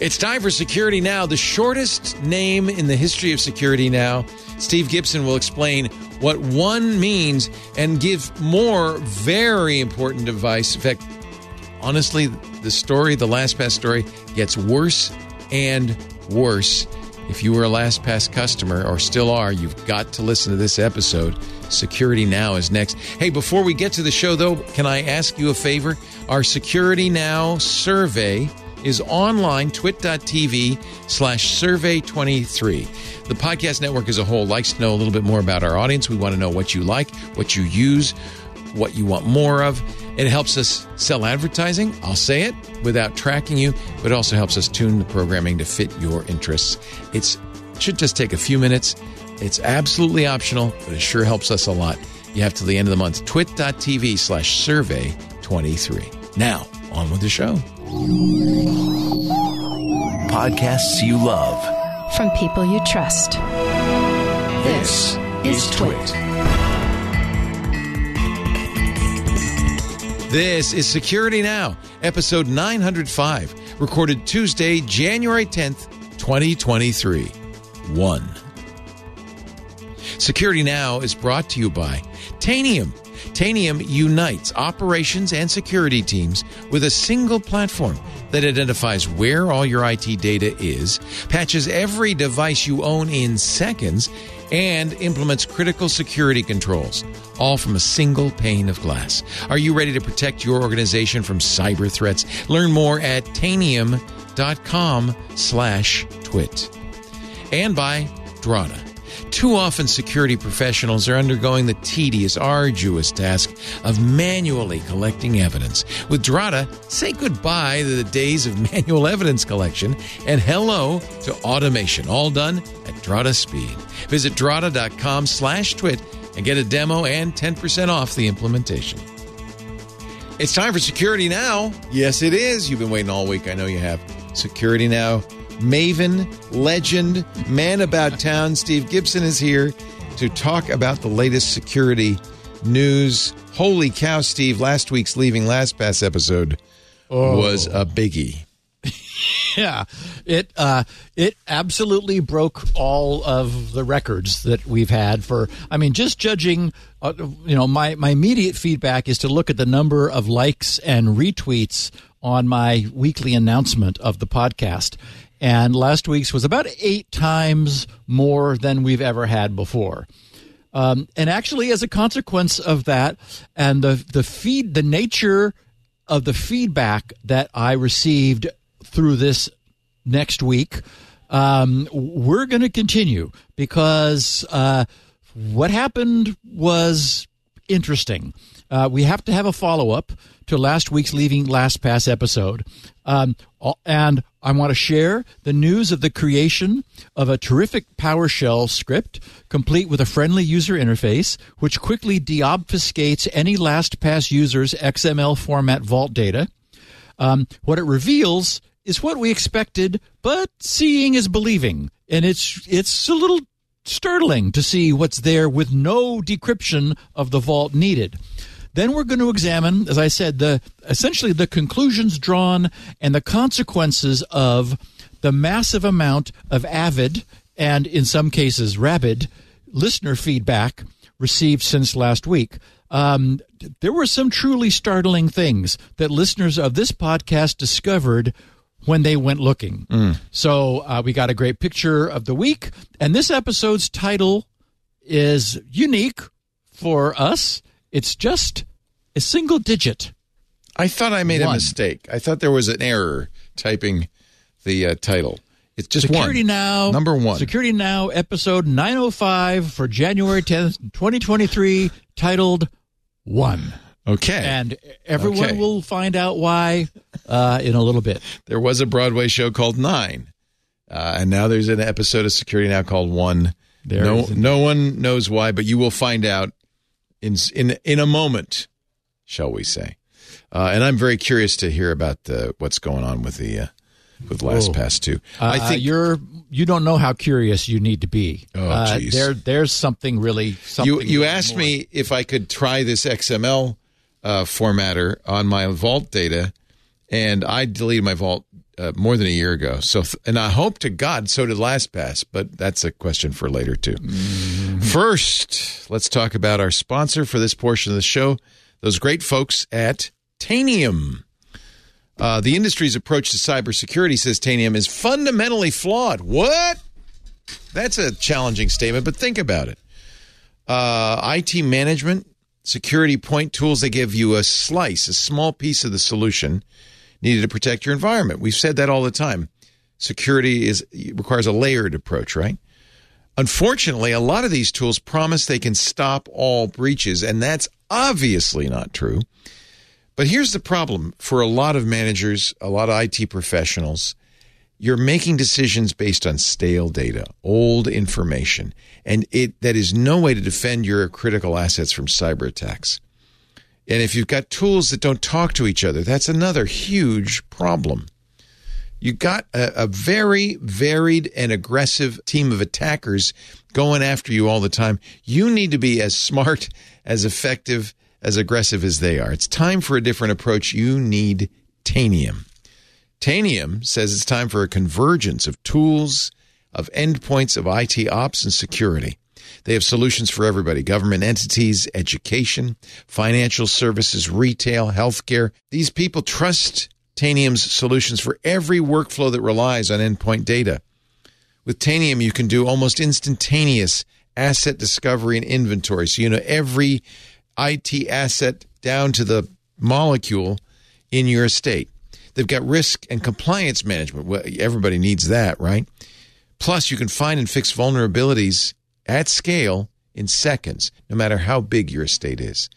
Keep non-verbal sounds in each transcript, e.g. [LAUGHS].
It's time for Security Now, the shortest name in the history of Security Now. Steve Gibson will explain what one means and give more very important advice. In fact, honestly, the story, the LastPass story, gets worse and worse. If you were a LastPass customer or still are, you've got to listen to this episode. Security Now is next. Hey, before we get to the show, though, can I ask you a favor? Our Security Now survey is online, twit.tv slash survey 23. The podcast network as a whole likes to know a little bit more about our audience. We want to know what you like, what you use, what you want more of. It helps us sell advertising, I'll say it, without tracking you, but it also helps us tune the programming to fit your interests. It should just take a few minutes. It's absolutely optional, but it sure helps us a lot. You have to the end of the month. Twit.tv slash survey 23. Now, on with the show. Podcasts you love. From people you trust. This is Twit. This is Security Now, episode 905, recorded Tuesday, January 10th, 2023. 1. Security Now is brought to you by Tanium. Tanium unites operations and security teams with a single platform that identifies where all your IT data is, patches every device you own in seconds, and implements critical security controls, all from a single pane of glass. Are you ready to protect your organization from cyber threats? Learn more at tanium.com slash twit. And by Drata. Too often, security professionals are undergoing the tedious, arduous task of manually collecting evidence. With Drata, say goodbye to the days of [LAUGHS] manual evidence collection and hello to automation, all done at Drata speed. Visit drata.com slash twit and get a demo and 10% off the implementation. It's time for Security Now. Yes, it is. You've been waiting all week. I know you have. Security Now maven, legend, man about town, Steve Gibson is here to talk about the latest security news. Holy cow, Steve, last week's Leaving LastPass episode Oh. was a biggie. [LAUGHS] Yeah, it uh, it absolutely broke all of the records that we've had for. I mean, just judging, uh, you know, my my immediate feedback is to look at the number of likes and retweets on my weekly announcement of the podcast, and last week's was about eight times more than we've ever had before. Um, and actually, as a consequence of that, and the the feed, the nature of the feedback that I received through this next week, um, we're going to continue because uh, what happened was interesting. Uh, we have to have a follow up to last week's Leaving LastPass episode. Um, and I want to share the news of the creation of a terrific PowerShell script, complete with a friendly user interface, which quickly deobfuscates any LastPass user's XML format vault data. Um, what it reveals is what we expected, but seeing is believing, and it's it's a little startling to see what's there with no decryption of the vault needed. Then we're going to examine, as I said, the essentially the conclusions drawn and the consequences of the massive amount of avid and in some cases rabid listener feedback received since last week. Um, there were some truly startling things that listeners of this podcast discovered when they went looking. So uh, we got a great picture of the week, and this episode's title is unique for us. It's just a single digit. I thought I made a mistake. I thought there was an error typing the uh, title. It's just Security one. Now. Number one. Security Now, episode 905 for January 10th, 2023, titled One. Okay. And everyone Okay. will find out why uh, in a little bit. there was a Broadway show called Nine, uh, and now there's an episode of Security Now called One. There no, no one knows why, but you will find out in in in a moment, shall we say? Uh, and I'm very curious to hear about uh, what's going on with the uh, with LastPass too. I Uh, think you're you don't know how curious you need to be. Oh, uh, there there's something really something you you really asked more. me if I could try this XML uh, formatter on my Vault data, and I deleted my vault uh, more than a year ago. So, and I hope to God so did LastPass, but that's a question for later too. Mm-hmm. First, let's talk about our sponsor for this portion of the show. Those great folks at Tanium. Uh, the industry's approach to cybersecurity, says Tanium, is fundamentally flawed. What? That's a challenging statement, but think about it. Uh, IT management, security point tools, they give you a slice, a small piece of the solution needed to protect your environment. We've said that all the time. Security is requires a layered approach, right? Unfortunately, a lot of these tools promise they can stop all breaches, and that's obviously not true. But here's the problem for a lot of managers, a lot of IT professionals. You're making decisions based on stale data, old information, and it that is no way to defend your critical assets from cyber attacks. And if you've got tools that don't talk to each other, that's another huge problem. You've got a, a, very varied and aggressive team of attackers going after you all the time. You need to be as smart, as effective, as aggressive as they are. It's time for a different approach. You need Tanium. Tanium says it's time for a convergence of tools, of endpoints of IT ops and security. They have solutions for everybody government entities, education, financial services, retail, healthcare. These people trust Tanium's solutions for every workflow that relies on endpoint data. With Tanium, you can do almost instantaneous asset discovery and inventory. So you know every IT asset down to the molecule in your estate. They've got risk and compliance management. Well, everybody needs that, right? Plus, you can find and fix vulnerabilities at scale in seconds, no matter how big your estate is.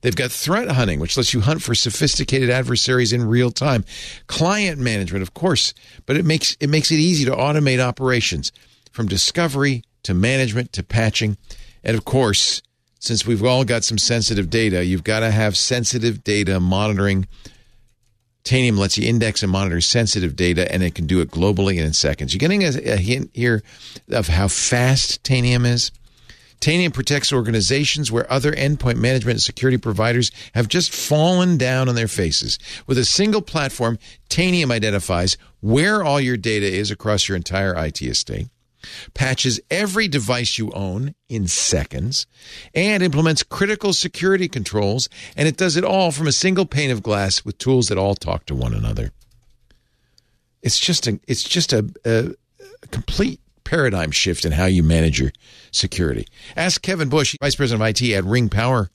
They've got threat hunting, which lets you hunt for sophisticated adversaries in real time. Client management, of course, but it makes it makes it easy to automate operations from discovery to management to patching. And of course, since we've all got some sensitive data, you've got to have sensitive data monitoring. Tanium lets you index and monitor sensitive data, and it can do it globally and in seconds. You're getting a, a hint here of how fast Tanium is. Tanium protects organizations where other endpoint management and security providers have just fallen down on their faces. With a single platform, Tanium identifies where all your data is across your entire IT estate patches every device you own in seconds, and implements critical security controls, and it does it all from a single pane of glass with tools that all talk to one another. It's just a it's just a, a, a complete paradigm shift in how you manage your security. Ask Kevin Bush, Vice President of IT at Ring Power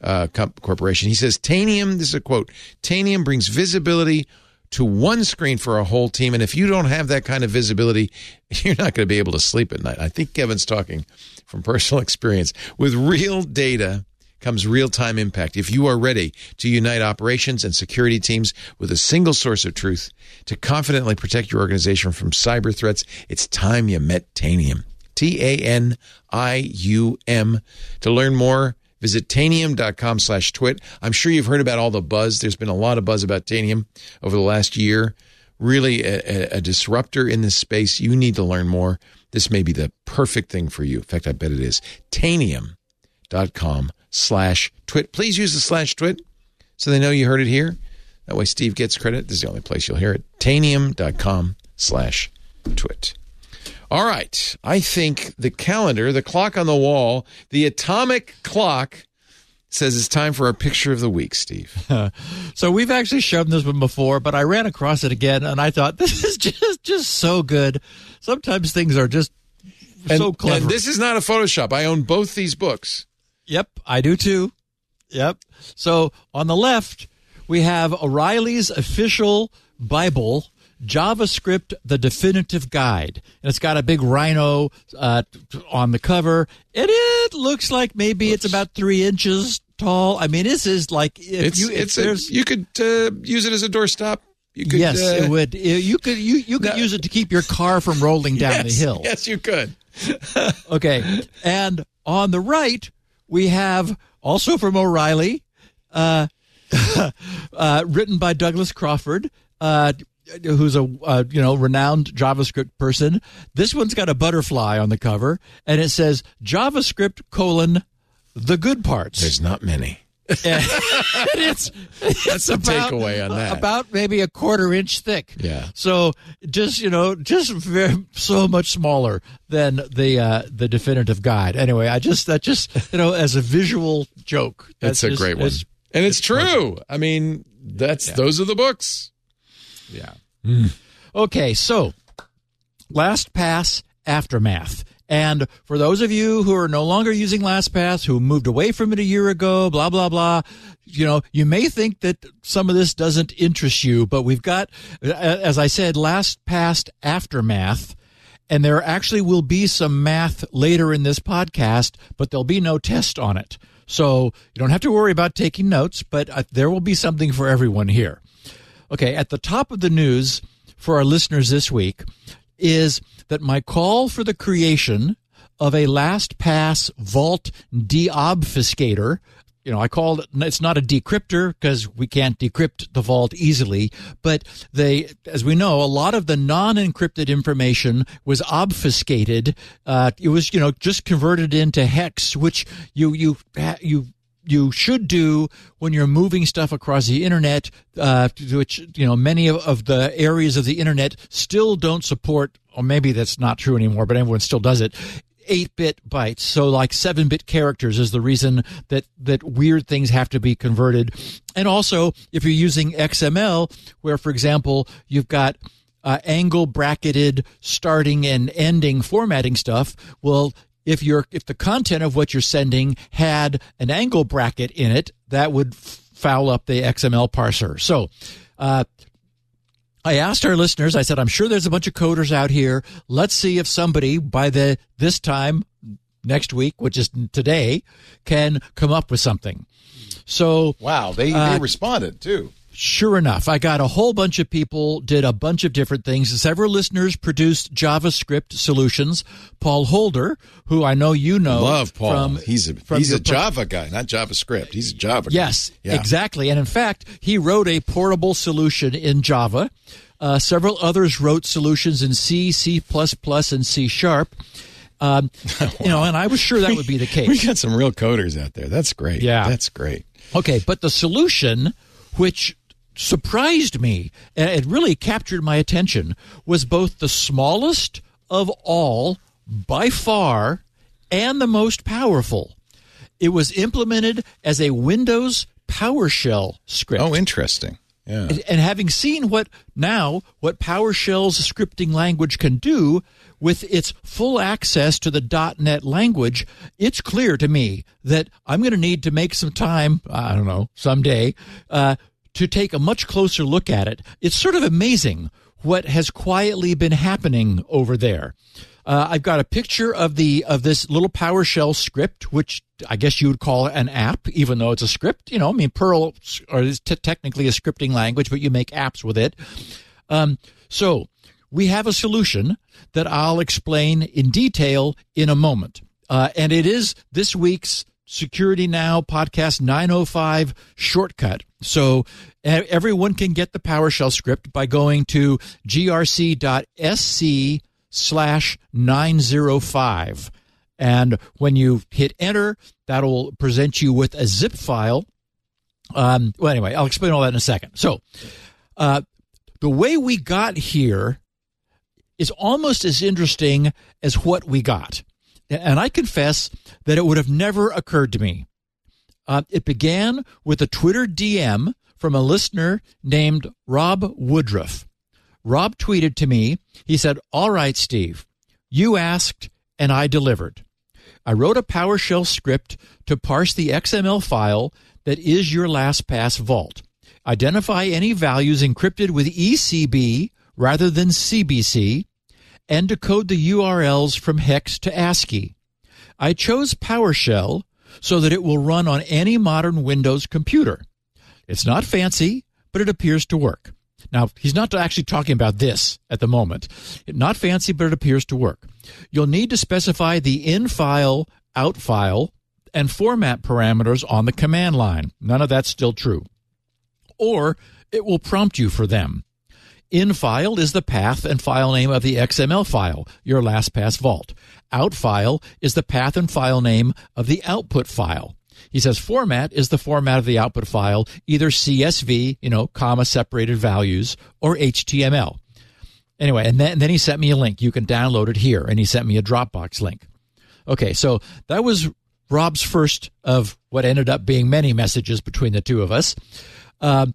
uh, Corporation. He says, Tanium, this is a quote, Tanium brings visibility to one screen for a whole team. And if you don't have that kind of visibility, [LAUGHS] you're not going to be able to sleep at night. I think Kevin's talking from personal [LAUGHS] experience. With real data comes real time impact. If you are ready to unite operations and security teams with a single source of truth to confidently protect your organization from cyber threats, it's time you met Tanium. T A N I U M. To learn more, Visit tanium.com slash twit. I'm sure you've heard about all the buzz. There's been a lot of buzz about Tanium over the last year. Really a, a, disruptor in this space. You need to learn more. This may be the perfect thing for you. In fact, I bet it is. Tanium.com slash twit. Please use the slash twit so they know you heard it here. That way Steve gets credit. This is the only place you'll hear it. Tanium.com slash twit. All right. I think the calendar, the clock on the wall, the atomic clock says it's time for our picture of the week, Steve. [LAUGHS] so we've actually shown this one before, but I ran across it again and I thought [LAUGHS] this is just just so good. Sometimes things are just and, so clever. And this is not a Photoshop. I own both these books. Yep, I do too. Yep. So on the left, we have O'Reilly's official Bible JavaScript, the definitive guide. And it's got a big rhino uh, on the cover. And it looks like maybe it's about three inches tall. I mean, this is like if it's, you, if it's a, you could uh, use it as a doorstop. You could, yes, uh, it would. You could you you could no. use it to keep your car from rolling down yes, the hill. Yes, you could. [LAUGHS] okay, and on the right we have also from O'Reilly, uh, [LAUGHS] uh written by Douglas Crockford. Who's a uh, you know renowned JavaScript person. This one's got a butterfly on the cover, and it says JavaScript colon the good parts. There's not many. [LAUGHS] and it's That's the takeaway on that. about maybe a quarter inch thick. Yeah. So just you know, just very, so much smaller than the uh, the definitive guide. Anyway, I just that just you know as a visual joke. That's that's a just- great one. it's- And it's true. I mean, that's those are the books. Yeah. Okay, so LastPass aftermath. And for those of you who are no longer using LastPass, who moved away from it a year ago, blah, blah, blah, you know, you may think that some of this doesn't interest you, but we've got, as I said, LastPass aftermath. And there actually will be some math later in this podcast, but there'll be no test on it. So you don't have to worry about taking notes, but uh, there will be something for everyone here. Okay, at the top of the news for our listeners this week is that my call for the creation of a LastPass vault deobfuscator. You know, I called it, it's not a decryptor because we can't decrypt the vault easily, but they, as we know, a lot of the non-encrypted information was obfuscated. Uh, it was, you know, just converted into hex, which you, you, you you should do when you're moving stuff across the internet, uh, which you know many of, of the areas of the internet still don't support, or maybe that's not true anymore, but everyone still does it. 8-bit bytes so like 7-bit characters is the reason that that weird things have to be converted and also if you're using xml where for example you've got uh, angle bracketed starting and ending formatting stuff well if you're if the content of what you're sending had an angle bracket in it that would f- foul up the xml parser so uh, I asked our listeners, I said, I'm sure there's a bunch of coders out here. Let's see if somebody by the this time next week, which is today, can come up with something. So Wow, they, Uh, they responded too. Sure enough, I got a whole bunch of people did a bunch of different things. Several listeners produced JavaScript solutions. Paul Holder, who I know you know, Love Paul. From, he's a he's a Java guy, not JavaScript. He's a Java. guy. Yes, Yeah. exactly. And in fact, he wrote a portable solution in Java. Uh, several others wrote solutions in C, C++, and C Sharp. Um, [LAUGHS] You know, and I was sure that would be the [LAUGHS] case. We got some real coders out there. That's great. Yeah. that's great. Okay, but the solution, which surprised me, and it really captured my attention, was both the smallest of all, by far, and the most powerful. It was implemented as a Windows PowerShell script. Oh, interesting. Yeah. and having seen what now what PowerShell's scripting language can do with its full access to the .NET language, it's clear to me that I'm going to need to make some time. I don't know someday uh, to take a much closer look at it. It's sort of amazing what has quietly been happening over there. Uh, I've got a picture of the of this little PowerShell script, which I guess you would call an app, even though it's a script. You know, I mean, Perl is t- technically a scripting language, but you make apps with it. Um, so we have a solution that I'll explain in detail in a moment, uh, and it is this week's Security Now podcast 905 shortcut. So everyone can get the PowerShell script by going to grc.sc slash 905. And when you hit enter, that'll present you with a zip file. Um, well, anyway, I'll explain all that in a second. So, uh, the way we got here is almost as interesting as what we got. And I confess that it would have never occurred to me. Uh, it began with a Twitter DM from a listener named Rob Woodruff. Rob tweeted to me. He said, All right, Steve, you asked and I delivered. I wrote a PowerShell script to parse the XML file that is your LastPass vault. Identify any values encrypted with ECB rather than CBC, and decode the URLs from hex to ASCII. I chose PowerShell so that it will run on any modern Windows computer. It's not fancy, but it appears to work. Now, he's not actually talking about this at the moment. Not fancy, but it appears to work. You'll need to specify the in file, out file, and format parameters on the command line. None of that's still true. Or it will prompt you for them. In file is the path and file name of the XML file, your LastPass vault. Out file is the path and file name of the output file. He says format is the format of the output file, either CSV, you know, comma separated values, or HTML. Anyway, and then, and then he sent me a link. You can download it here. And he sent me a Dropbox link. Okay, so that was Rob's first of what ended up being many messages between the two of us. Um,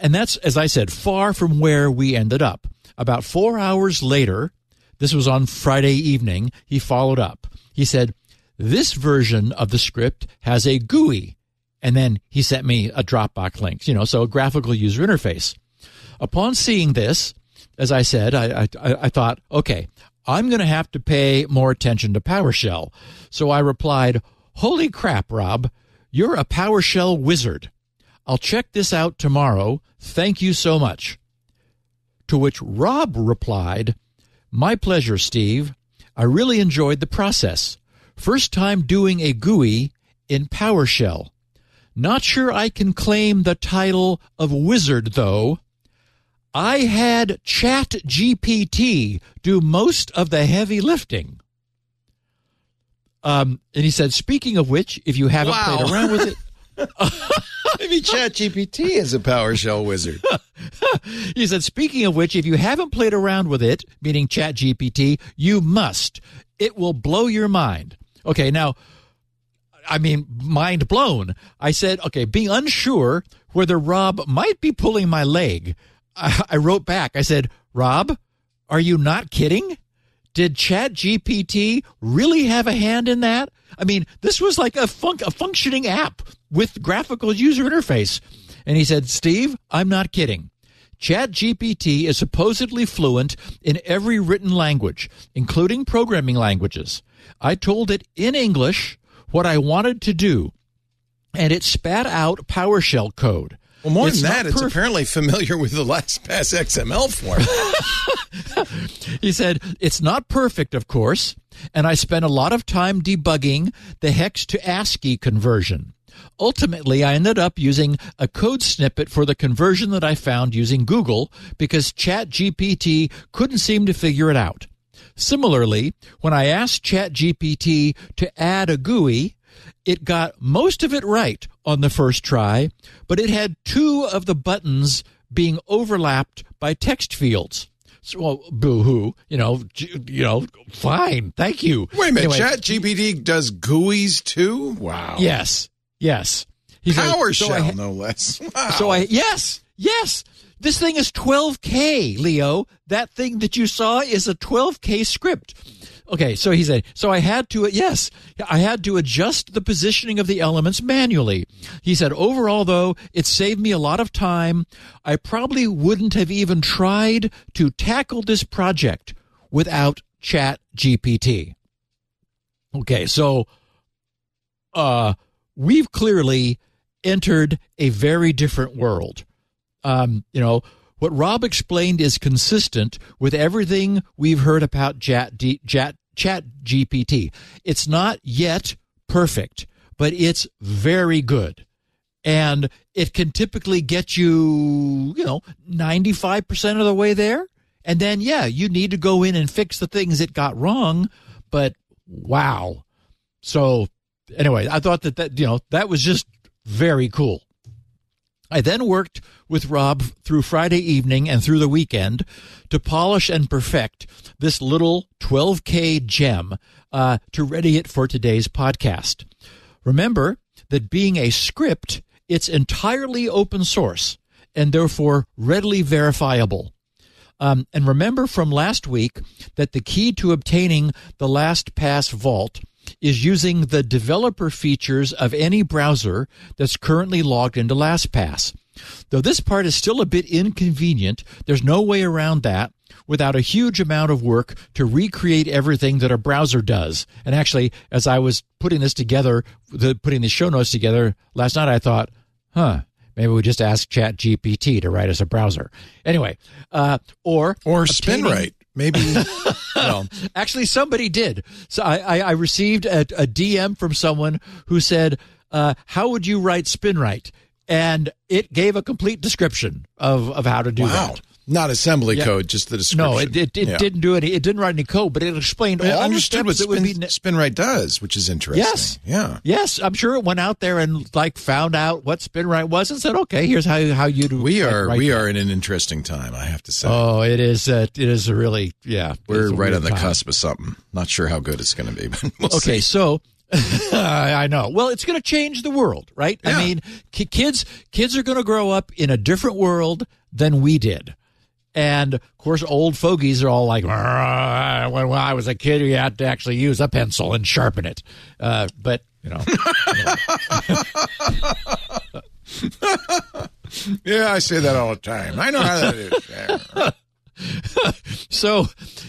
and that's, as I said, far from where we ended up. About four hours later, this was on Friday evening, he followed up. He said, This version of the script has a GUI. And then he sent me a Dropbox link, you know, so a graphical user interface. Upon seeing this, as I said, I, I, I thought, okay, I'm going to have to pay more attention to PowerShell. So I replied, Holy crap, Rob, you're a PowerShell wizard. I'll check this out tomorrow. Thank you so much. To which Rob replied, My pleasure, Steve. I really enjoyed the process. First time doing a GUI in PowerShell. Not sure I can claim the title of wizard, though. I had ChatGPT do most of the heavy lifting. Um, and he said, speaking of which, if you haven't Wow. played around with it, [LAUGHS] Maybe [LAUGHS] ChatGPT is a PowerShell wizard. [LAUGHS] he said, speaking of which, if you haven't played around with it, meaning ChatGPT, you must. It will blow your mind. Okay, now, I mean, mind blown. I said, okay, being unsure whether Rob might be pulling my leg, I, I wrote back. I said, Rob, are you not kidding? Did ChatGPT really have a hand in that? I mean, this was like a, fun- a functioning app with graphical user interface. And he said, Steve, I'm not kidding. ChatGPT is supposedly fluent in every written language, including programming languages. I told it in English what I wanted to do, and it spat out PowerShell code. Well, more It's than that, it's apparently familiar with the LastPass XML form. [LAUGHS] He said, It's not perfect, of course, and I spent a lot of time debugging the hex to ASCII conversion. Ultimately, I ended up using a code snippet for the conversion that I found using Google because ChatGPT couldn't seem to figure it out. Similarly, when I asked ChatGPT to add a GUI, it got most of it right on the first try, but it had two of the buttons being overlapped by text fields. So, well, boo hoo, you know, you know, fine, thank you. Wait a minute, Anyway, ChatGPT does GUIs too? Wow. Yes, yes. He said, PowerShell, so I- no less. Wow. [LAUGHS] So I yes, yes. This thing is 12k, Leo. That thing that you saw is a 12k script. Okay, so he said, so I had to yes, I had to adjust the positioning of the elements manually. He said, overall though, it saved me a lot of time. I probably wouldn't have even tried to tackle this project without Chat GPT. Okay, so uh we've clearly entered a very different world. Um, you know, what Rob explained is consistent with everything we've heard about Chat, D, Chat, Chat GPT. It's not yet perfect, but it's very good. And it can typically get you, you know, 95% of the way there. And then, yeah, you need to go in and fix the things it got wrong. But wow. So anyway, I thought that that, you know, that was just very cool. I then worked with Rob through Friday evening and through the weekend to polish and perfect this little 12K gem uh, to ready it for today's podcast. Remember that being a script, it's entirely open source and therefore readily verifiable. Um, and remember from last week that the key to obtaining the LastPass Vault is using the developer features of any browser that's currently logged into LastPass. Though this part is still a bit inconvenient, there's no way around that without a huge amount of work to recreate everything that a browser does. And actually, as I was putting this together, the, putting the show notes together last night, I thought, huh, maybe we just ask ChatGPT to write us a browser. Anyway, uh, or or SpinRite. Maybe. [LAUGHS] well, Actually, somebody did. So I, I, I received a, a DM from someone who said, uh, "How would you write SpinRite? And it gave a complete description of, of how to do Wow. that. Not assembly Yeah. code, just the description. No, it, it, it Yeah. didn't do any. It didn't write any code, but it explained I all the understood what steps that would be. spin, ne- SpinRite does, which is interesting. Yes. Yeah. Yes, I'm sure it went out there and like found out what SpinRite was and said, "Okay, here's how how you do." We are we that." are in an interesting time, I have to say. Oh, it is. Uh, it is a really yeah. We're right on the time. cusp of something. Not sure how good it's going to be, [LAUGHS] but we'll Okay, see. so [LAUGHS] I know. Well, it's going to change the world, right? Yeah. I mean, ki- kids kids are going to grow up in a different world than we did. And of course, old fogies are all like, "Ah, when, when I was a kid, you had to actually use a pencil and sharpen it. Uh, but you know, [LAUGHS] Yeah, I say that all the time. I know how that is. [LAUGHS] So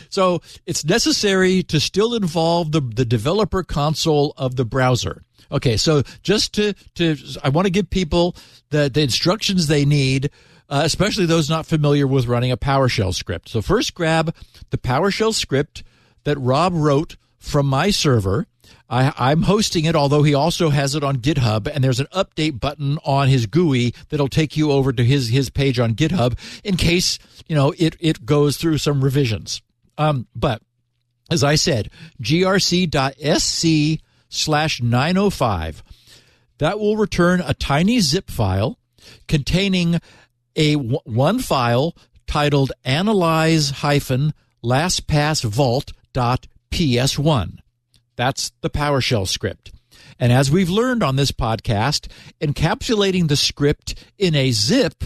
so it's necessary to still involve the the developer console of the browser okay so just to to i want to give people the the instructions they need uh, especially those not familiar with running a powershell script so first grab the powershell script that rob wrote from my server I, I'm hosting it, although he also has it on GitHub, and there's an update button on his GUI that'll take you over to his his page on GitHub in case you know it it goes through some revisions. Um, but as I said, grc.sc slash 905 that will return a tiny zip file containing a w- one file titled analyze hyphen lastpass vault dot ps1 that's the PowerShell script. And as we've learned on this podcast, encapsulating the script in a zip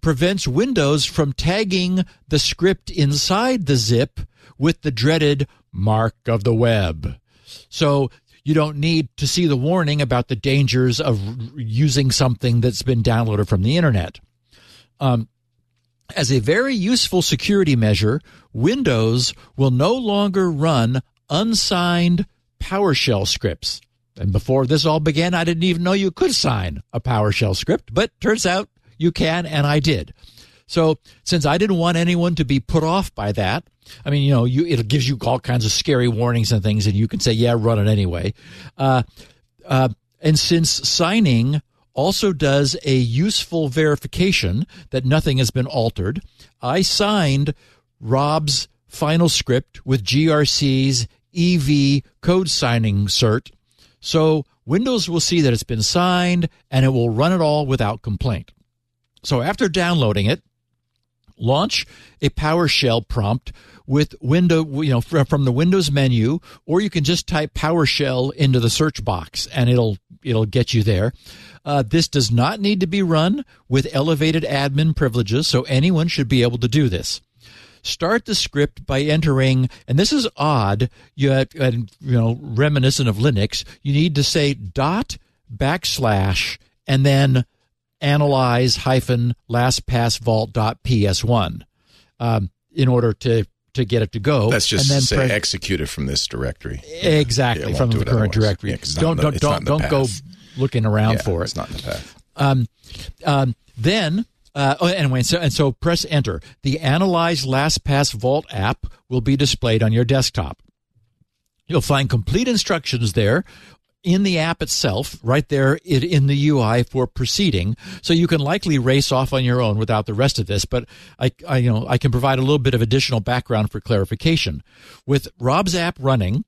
prevents Windows from tagging the script inside the zip with the dreaded mark of the web. So you don't need to see the warning about the dangers of using something that's been downloaded from the internet. Um, as a very useful security measure, Windows will no longer run unsigned PowerShell scripts. And before this all began, I didn't even know you could sign a PowerShell script, but turns out you can, and I did. So since I didn't want anyone to be put off by that, I mean, you know, you it gives you all kinds of scary warnings and things, and you can say, "Yeah, run it anyway." Uh, uh, and since signing also does a useful verification that nothing has been altered, I signed Rob's final script with GRC's EV code signing cert. So Windows will see that it's been signed and it will run it all without complaint. So after downloading it, launch a PowerShell prompt with window, you know, fr- from the Windows menu, or you can just type PowerShell into the search box and it'll it'll get you there. Uh, this does not need to be run with elevated admin privileges, so anyone should be able to do this. Start the script by entering, and this is odd, you, and, you know, reminiscent of Linux. You need to say dot backslash and then analyze hyphen lastpassvault.ps1 um, in order to to get it to go. That's just and then say press- execute it from this directory. exactly Yeah, from the current otherwise. directory. Yeah, 'cause it's not don't the- don't don't don't go looking around Yeah, for it. It's not in the path. Um, um, then, uh, oh, anyway, so, and so press enter. The Analyze LastPass Vault app will be displayed on your desktop. You'll find complete instructions there in the app itself, right there in, the UI for proceeding. So you can likely race off on your own without the rest of this. But I, I, you know, I can provide a little bit of additional background for clarification. With Rob's app running,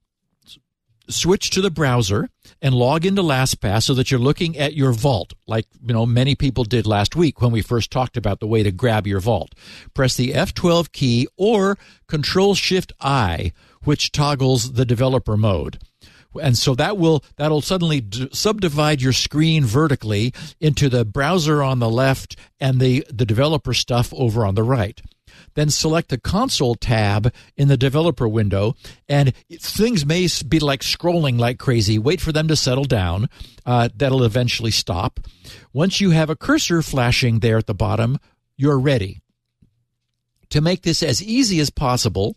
switch to the browser and log into LastPass so that you're looking at your vault, like you know many people did last week when we first talked about the way to grab your vault. Press the F12 key or Control Shift I, which toggles the developer mode. And so that will that'll suddenly d- subdivide your screen vertically into the browser on the left and the the developer stuff over on the right. Then select the console tab in the developer window and things may be like scrolling like crazy. Wait for them to settle down. Uh, that'll eventually stop. Once you have a cursor flashing there at the bottom you're ready. To make this as easy as possible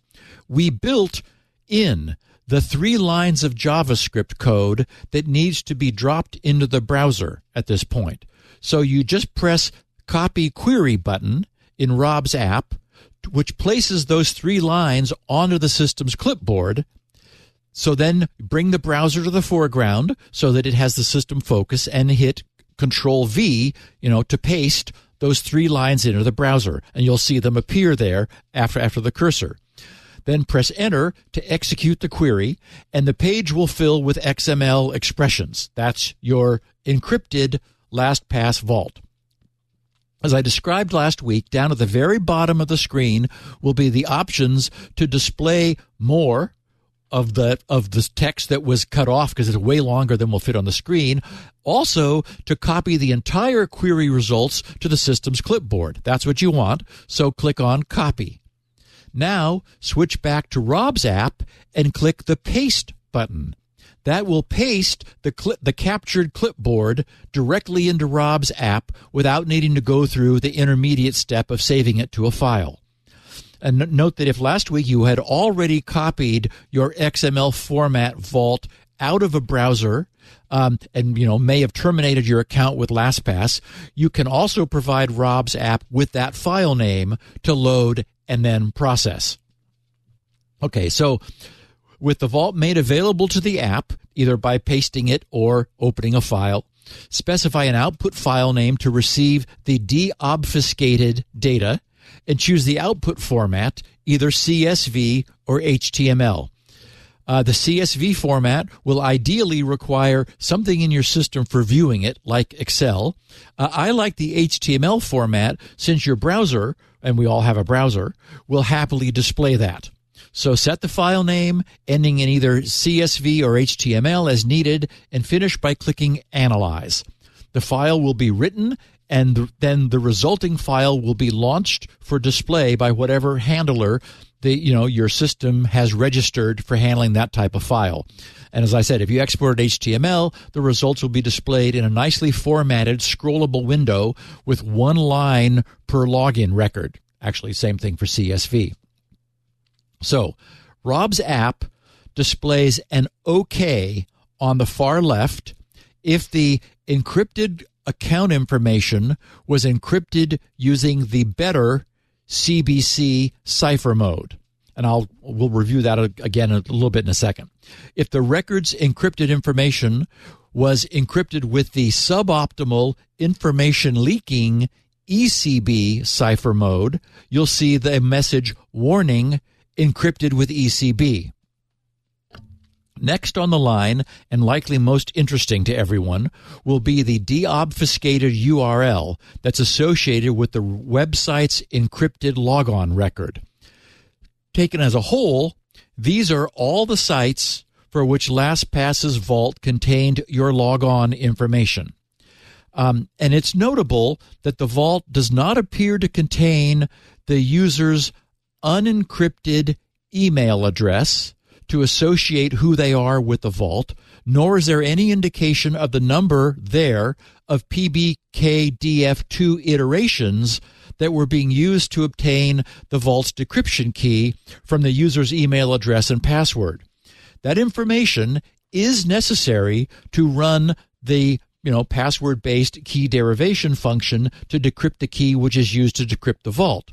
we built in the three lines of javascript code that needs to be dropped into the browser at this point so you just press copy query button in rob's app which places those three lines onto the system's clipboard. So then bring the browser to the foreground so that it has the system focus and hit control V, you know, to paste those three lines into the browser, and you'll see them appear there after, after the cursor. Then press enter to execute the query, and the page will fill with XML expressions. That's your encrypted LastPass vault. As I described last week, down at the very bottom of the screen will be the options to display more of the of the text that was cut off because it's way longer than will fit on the screen. Also, to copy the entire query results to the system's clipboard. That's what you want. So click on copy. Now switch back to Rob's app and click the paste button. That will paste the the captured clipboard directly into Rob's app without needing to go through the intermediate step of saving it to a file. And note that if last week you had already copied your XML format vault out of a browser um, and you know may have terminated your account with LastPass, you can also provide Rob's app with that file name to load and then process. Okay, so with the vault made available to the app, either by pasting it or opening a file. Specify an output file name to receive the deobfuscated data and choose the output format, either CSV or HTML. Uh, the CSV format will ideally require something in your system for viewing it, like Excel. Uh, I like the HTML format since your browser, and we all have a browser, will happily display that. So set the file name ending in either CSV or HTML as needed and finish by clicking Analyze. The file will be written and then the resulting file will be launched for display by whatever handler the you know your system has registered for handling that type of file. And as I said, if you export HTML, the results will be displayed in a nicely formatted scrollable window with one line per login record. Actually, same thing for CSV. So, Rob's app displays an OK on the far left if the encrypted account information was encrypted using the better CBC cipher mode. And I'll we'll review that again a little bit in a second. If the record's encrypted information was encrypted with the suboptimal information leaking ECB cipher mode, you'll see the message warning encrypted with ECB. Next on the line, and likely most interesting to everyone, will be the deobfuscated URL that's associated with the website's encrypted logon record. Taken as a whole, these are all the sites for which LastPass's vault contained your logon information. Um, and it's notable that the vault does not appear to contain the user's unencrypted email address to associate who they are with the vault, nor is there any indication of the number there of PBKDF2 iterations that were being used to obtain the vault's decryption key from the user's email address and password. That information is necessary to run the you know password based key derivation function to decrypt the key which is used to decrypt the vault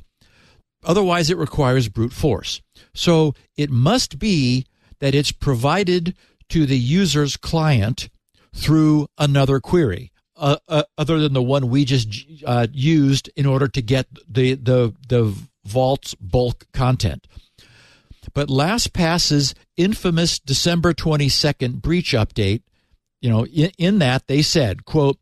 Otherwise, it requires brute force. So it must be that it's provided to the user's client through another query. Uh, uh, other than the one we just uh, used in order to get the the the vault's bulk content. But LastPass's infamous December 22nd breach update, you know, in, in that they said, quote,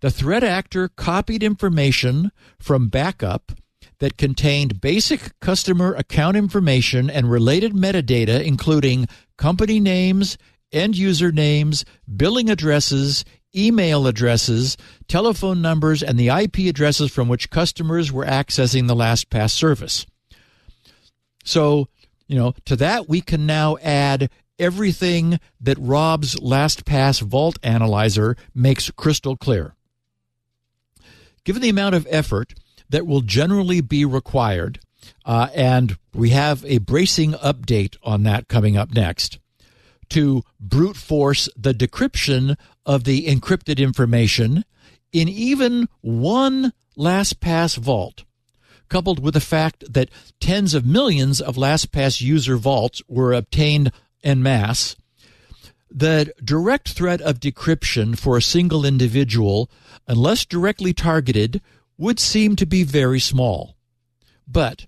the threat actor copied information from backup that contained basic customer account information and related metadata, including company names, end user names, billing addresses, email addresses, telephone numbers, and the IP addresses from which customers were accessing the LastPass service. So, you know, to that we can now add everything that Rob's LastPass Vault Analyzer makes crystal clear. Given the amount of effort that will generally be required. Uh, and we have a bracing update on that coming up next to brute force the decryption of the encrypted information in even one LastPass vault, coupled with the fact that tens of millions of LastPass user vaults were obtained en masse. The direct threat of decryption for a single individual, unless directly targeted, would seem to be very small. But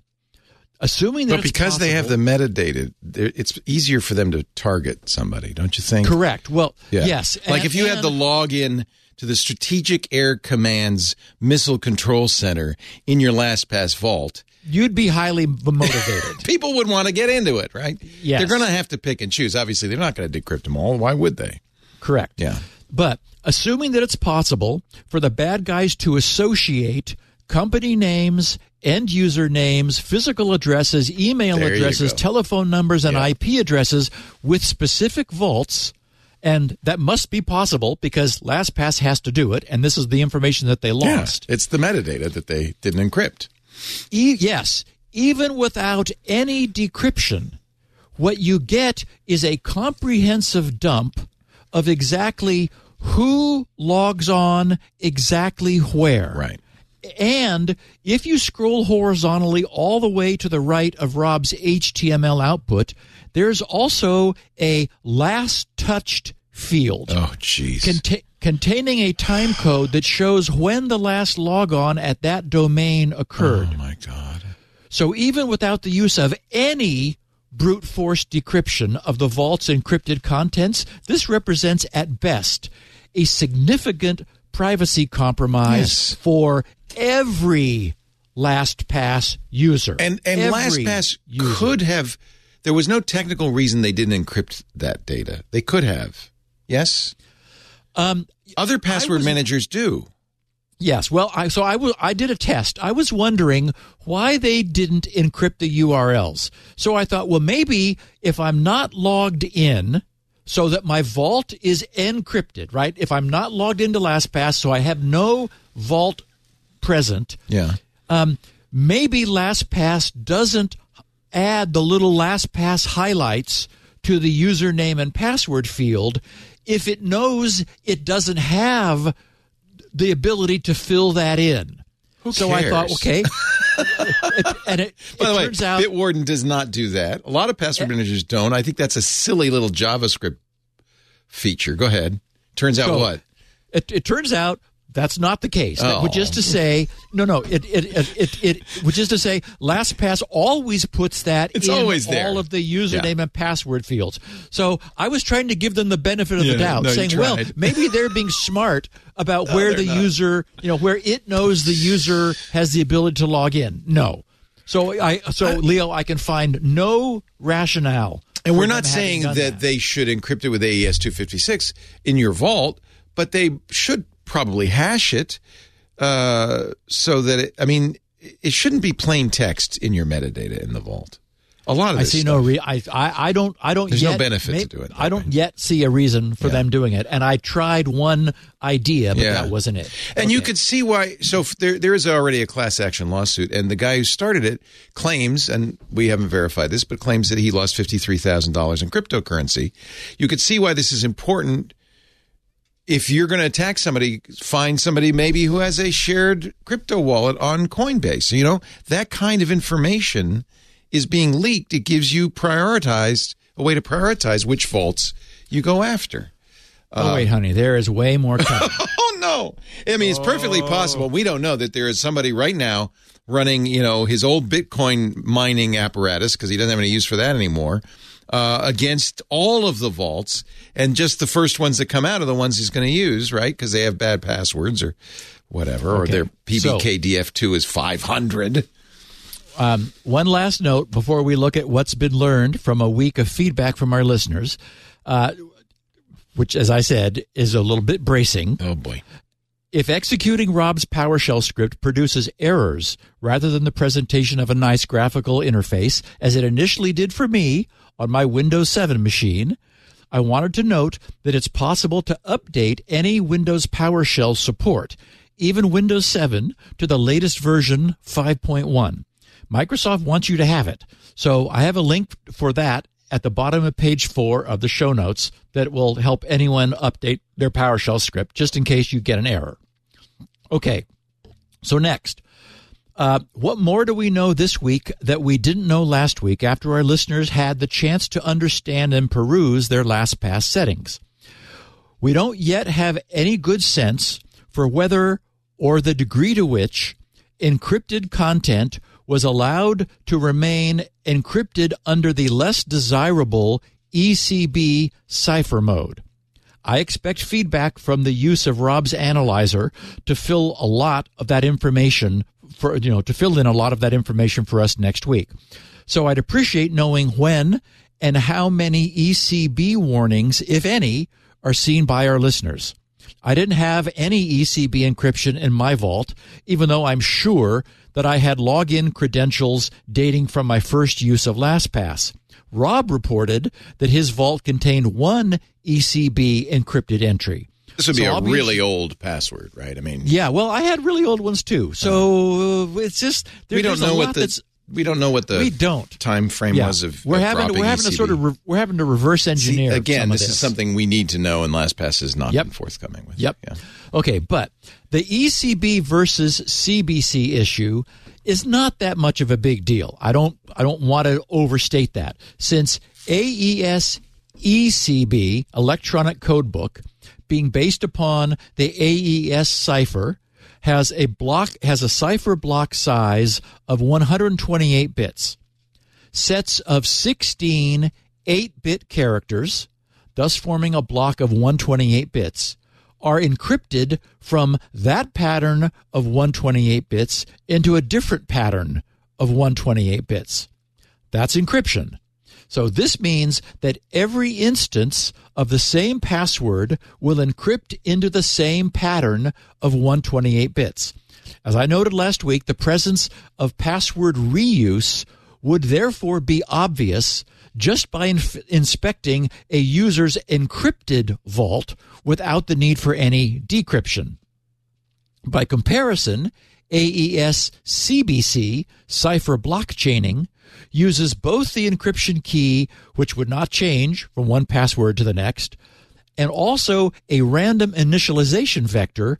assuming that But because they have the metadata, it's easier for them to target somebody, don't you think? correct. Well, Yeah. yes. Like and- if you had the login to the Strategic Air Command's Missile Control Center in your LastPass vault, you'd be highly motivated. [LAUGHS] people would want to get into it, right? Yes. They're going to have to pick and choose. Obviously, they're not going to decrypt them all. Why would they? correct. Yeah. But assuming that it's possible for the bad guys to associate company names, end user names, physical addresses, email There addresses, telephone numbers, and Yeah. IP addresses with specific vaults, and that must be possible because LastPass has to do it, and this is the information that they lost. It's the metadata that they didn't encrypt. E- yes, even without any decryption, what you get is a comprehensive dump of exactly who logs on exactly where. Right. And if you scroll horizontally all the way to the right of Rob's HTML output, there's also a last touched field Oh, jeez. conta- containing a time code that shows when the last logon at that domain occurred. oh, my God. So even without the use of any brute force decryption of the vault's encrypted contents, this represents at best a significant privacy compromise Yes. for every LastPass user. And and Every LastPass user. could have. There was no technical reason they didn't encrypt that data. They could have. Yes. Um, Other password was- managers do. Yes. Well, I, so I wa- I did a test. I was wondering why they didn't encrypt the URLs. So I thought, well, maybe if I'm not logged in, so that my vault is encrypted, right? If I'm not logged into LastPass, so I have no vault present, Yeah. um, maybe LastPass doesn't add the little LastPass highlights to the username and password field if it knows it doesn't have the ability to fill that in. Who so I thought, okay. [LAUGHS] [LAUGHS] And it, By it the way, turns out, Bitwarden does not do that. A lot of password managers don't. I think that's a silly little JavaScript feature. Go ahead. Turns out So, what? It, it turns out that's not the case. That- Which is Oh. to say, no, no, it, it, it, it, it, which is to say, LastPass always puts that It's in always there. all of the username Yeah. and password fields. So I was trying to give them the benefit of Yeah, the doubt, no, saying, well, [LAUGHS] maybe they're being smart about where the not. user, you know, where it knows the user has the ability to log in. No. So I, so Leo, I can find no rationale. And we're not saying done that, they should encrypt it with AES 256 in your vault, but they should probably hash it uh, so that it, I mean, it shouldn't be plain text in your metadata in the vault. A lot of I see stuff. no re- I, I I don't I don't There's no yet benefit to may- do it I don't way. yet see a reason for Yeah. them doing it, and I tried one idea, but Yeah. that wasn't it. And you could see why. So there, there is already a class action lawsuit, and the guy who started it claims, and we haven't verified this, but claims that he lost fifty three thousand dollars in cryptocurrency. You could see why this is important. If you're going to attack somebody, find somebody maybe who has a shared crypto wallet on Coinbase. You know that kind of information is being leaked. It gives you prioritized a way to prioritize which vaults you go after. oh wait, um, honey, there is way more [LAUGHS] coming. Oh no! I mean, it's perfectly possible. Oh. We don't know that there is somebody right now running, you know, his old Bitcoin mining apparatus because he doesn't have any use for that anymore. Uh, against all of the vaults, and just the first ones that come out are the ones he's going to use, right? Because they have bad passwords or whatever, or their PBKDF2 is 500. Um, one last note before we look at what's been learned from a week of feedback from our listeners, uh, which, as I said, is a little bit bracing. Oh boy. If executing Rob's PowerShell script produces errors rather than the presentation of a nice graphical interface, as it initially did for me on my Windows 7 machine, I wanted to note that it's possible to update any Windows PowerShell support, even Windows 7, to the latest version 5.1. Microsoft wants you to have it. So I have a link for that at the bottom of page four of the show notes that will help anyone update their PowerShell script just in case you get an error. Okay. So next, uh, what more do we know this week that we didn't know last week after our listeners had the chance to understand and peruse their LastPass settings? We don't yet have any good sense for whether or the degree to which encrypted content was allowed to remain encrypted under the less desirable ECB cipher mode. I expect feedback from the use of Rob's analyzer to fill a lot of that information for you know to fill in a lot of that information for us next week. So I'd appreciate knowing when and how many ECB warnings, if any, are seen by our listeners. I didn't have any ECB encryption in my vault, even though I'm sure that I had login credentials dating from my first use of LastPass. Rob reported that his vault contained one ECB encrypted entry. This would be So a really old password, right? I mean, Yeah, well, I had really old ones too. So uh, it's just there, we don't there's a know lot what the that's- we don't know what the we don't. time frame Yeah. was of we're of having to, dropping we're having to ECB. sort of re- we're having to reverse See, engineer again. some of This, is something we need to know, and LastPass has not Yep. been forthcoming with. Yep. Yeah. Okay, but the ECB versus CBC issue is not that much of a big deal. I don't I don't want to overstate that since AES ECB electronic code book being based upon the AES cipher has a block has a cipher block size of 128 bits sets of 16 8 bit characters, thus forming a block of 128 bits, are encrypted from that pattern of 128 bits into a different pattern of 128 bits. That's encryption. So this means that every instance of the same password will encrypt into the same pattern of 128 bits. As I noted last week, the presence of password reuse would therefore be obvious just by inf- inspecting a user's encrypted vault without the need for any decryption. By comparison, AES CBC cipher block chaining uses both the encryption key, which would not change from one password to the next, and also a random initialization vector.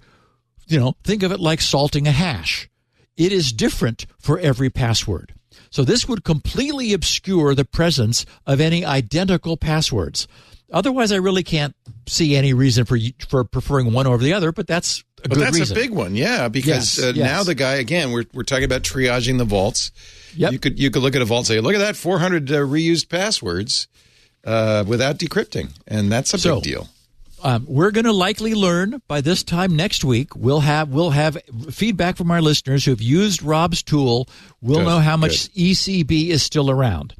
You know, think of it like salting a hash. It is different for every password. So this would completely obscure the presence of any identical passwords. Otherwise, I really can't see any reason for for preferring one over the other. But that's a But good that's reason. a big one, yeah. Because Yes, uh, yes. now the guy again, we're we're talking about triaging the vaults. Yep. You could you could look at a vault and say, look at that, 400 uh, reused passwords uh, without decrypting, and that's a So- big deal. um, we're going to likely learn by this time next week. We'll have we'll have feedback from our listeners who have used Rob's tool. We'll Good, know how much ECB is still around.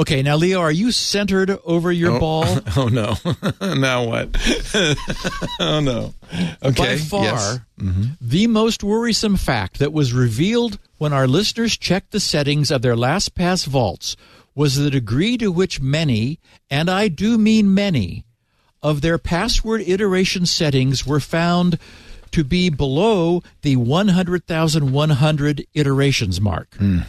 Okay, now Leo, are you centered over your oh, ball? [LAUGHS] Oh no! [LAUGHS] now what? [LAUGHS] oh no! Okay. By far, yes. Mm-hmm. the most worrisome fact that was revealed when our listeners checked the settings of their LastPass vaults was the degree to which many, and I do mean many, of their password iteration settings were found to be below the 100,100 iterations mark. Hmm.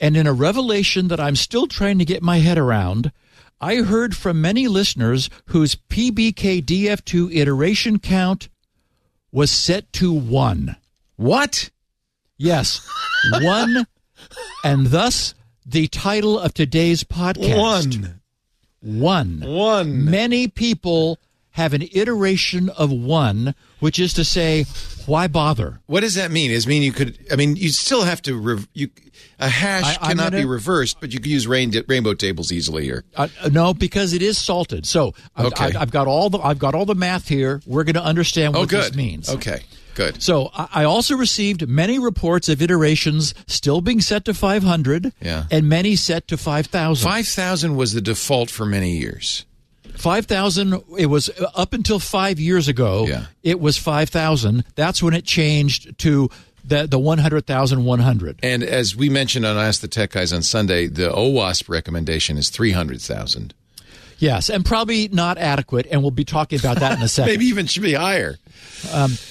And in a revelation that I'm still trying to get my head around, I heard from many listeners whose PBKDF2 iteration count was set to one. What? Yes, [LAUGHS] one, and thus the title of today's podcast. One. One. One. Many people have an iteration of one, which is to say, why bother? What does that mean? It mean you could? I mean, you still have to. Rev, you a hash I- cannot be gonna- reversed, but you could use rain, rainbow tables easily here. Uh, no, because it is salted. So Okay. I, I've got all the I've got all the math here. We're going to understand what oh, this means. Okay. Good. So I also received many reports of iterations still being set to 500 Yeah. and many set to 5,000. Five thousand was the default for many years. 5,000, it was uh, up until five years ago, Yeah. it was 5,000. That's when it changed to the, the 100,000, 100. And as we mentioned on Ask the Tech Guys on Sunday, the OWASP recommendation is three hundred thousand. Yes, and probably not adequate, and we'll be talking about that in a [LAUGHS] second. Maybe even should be higher.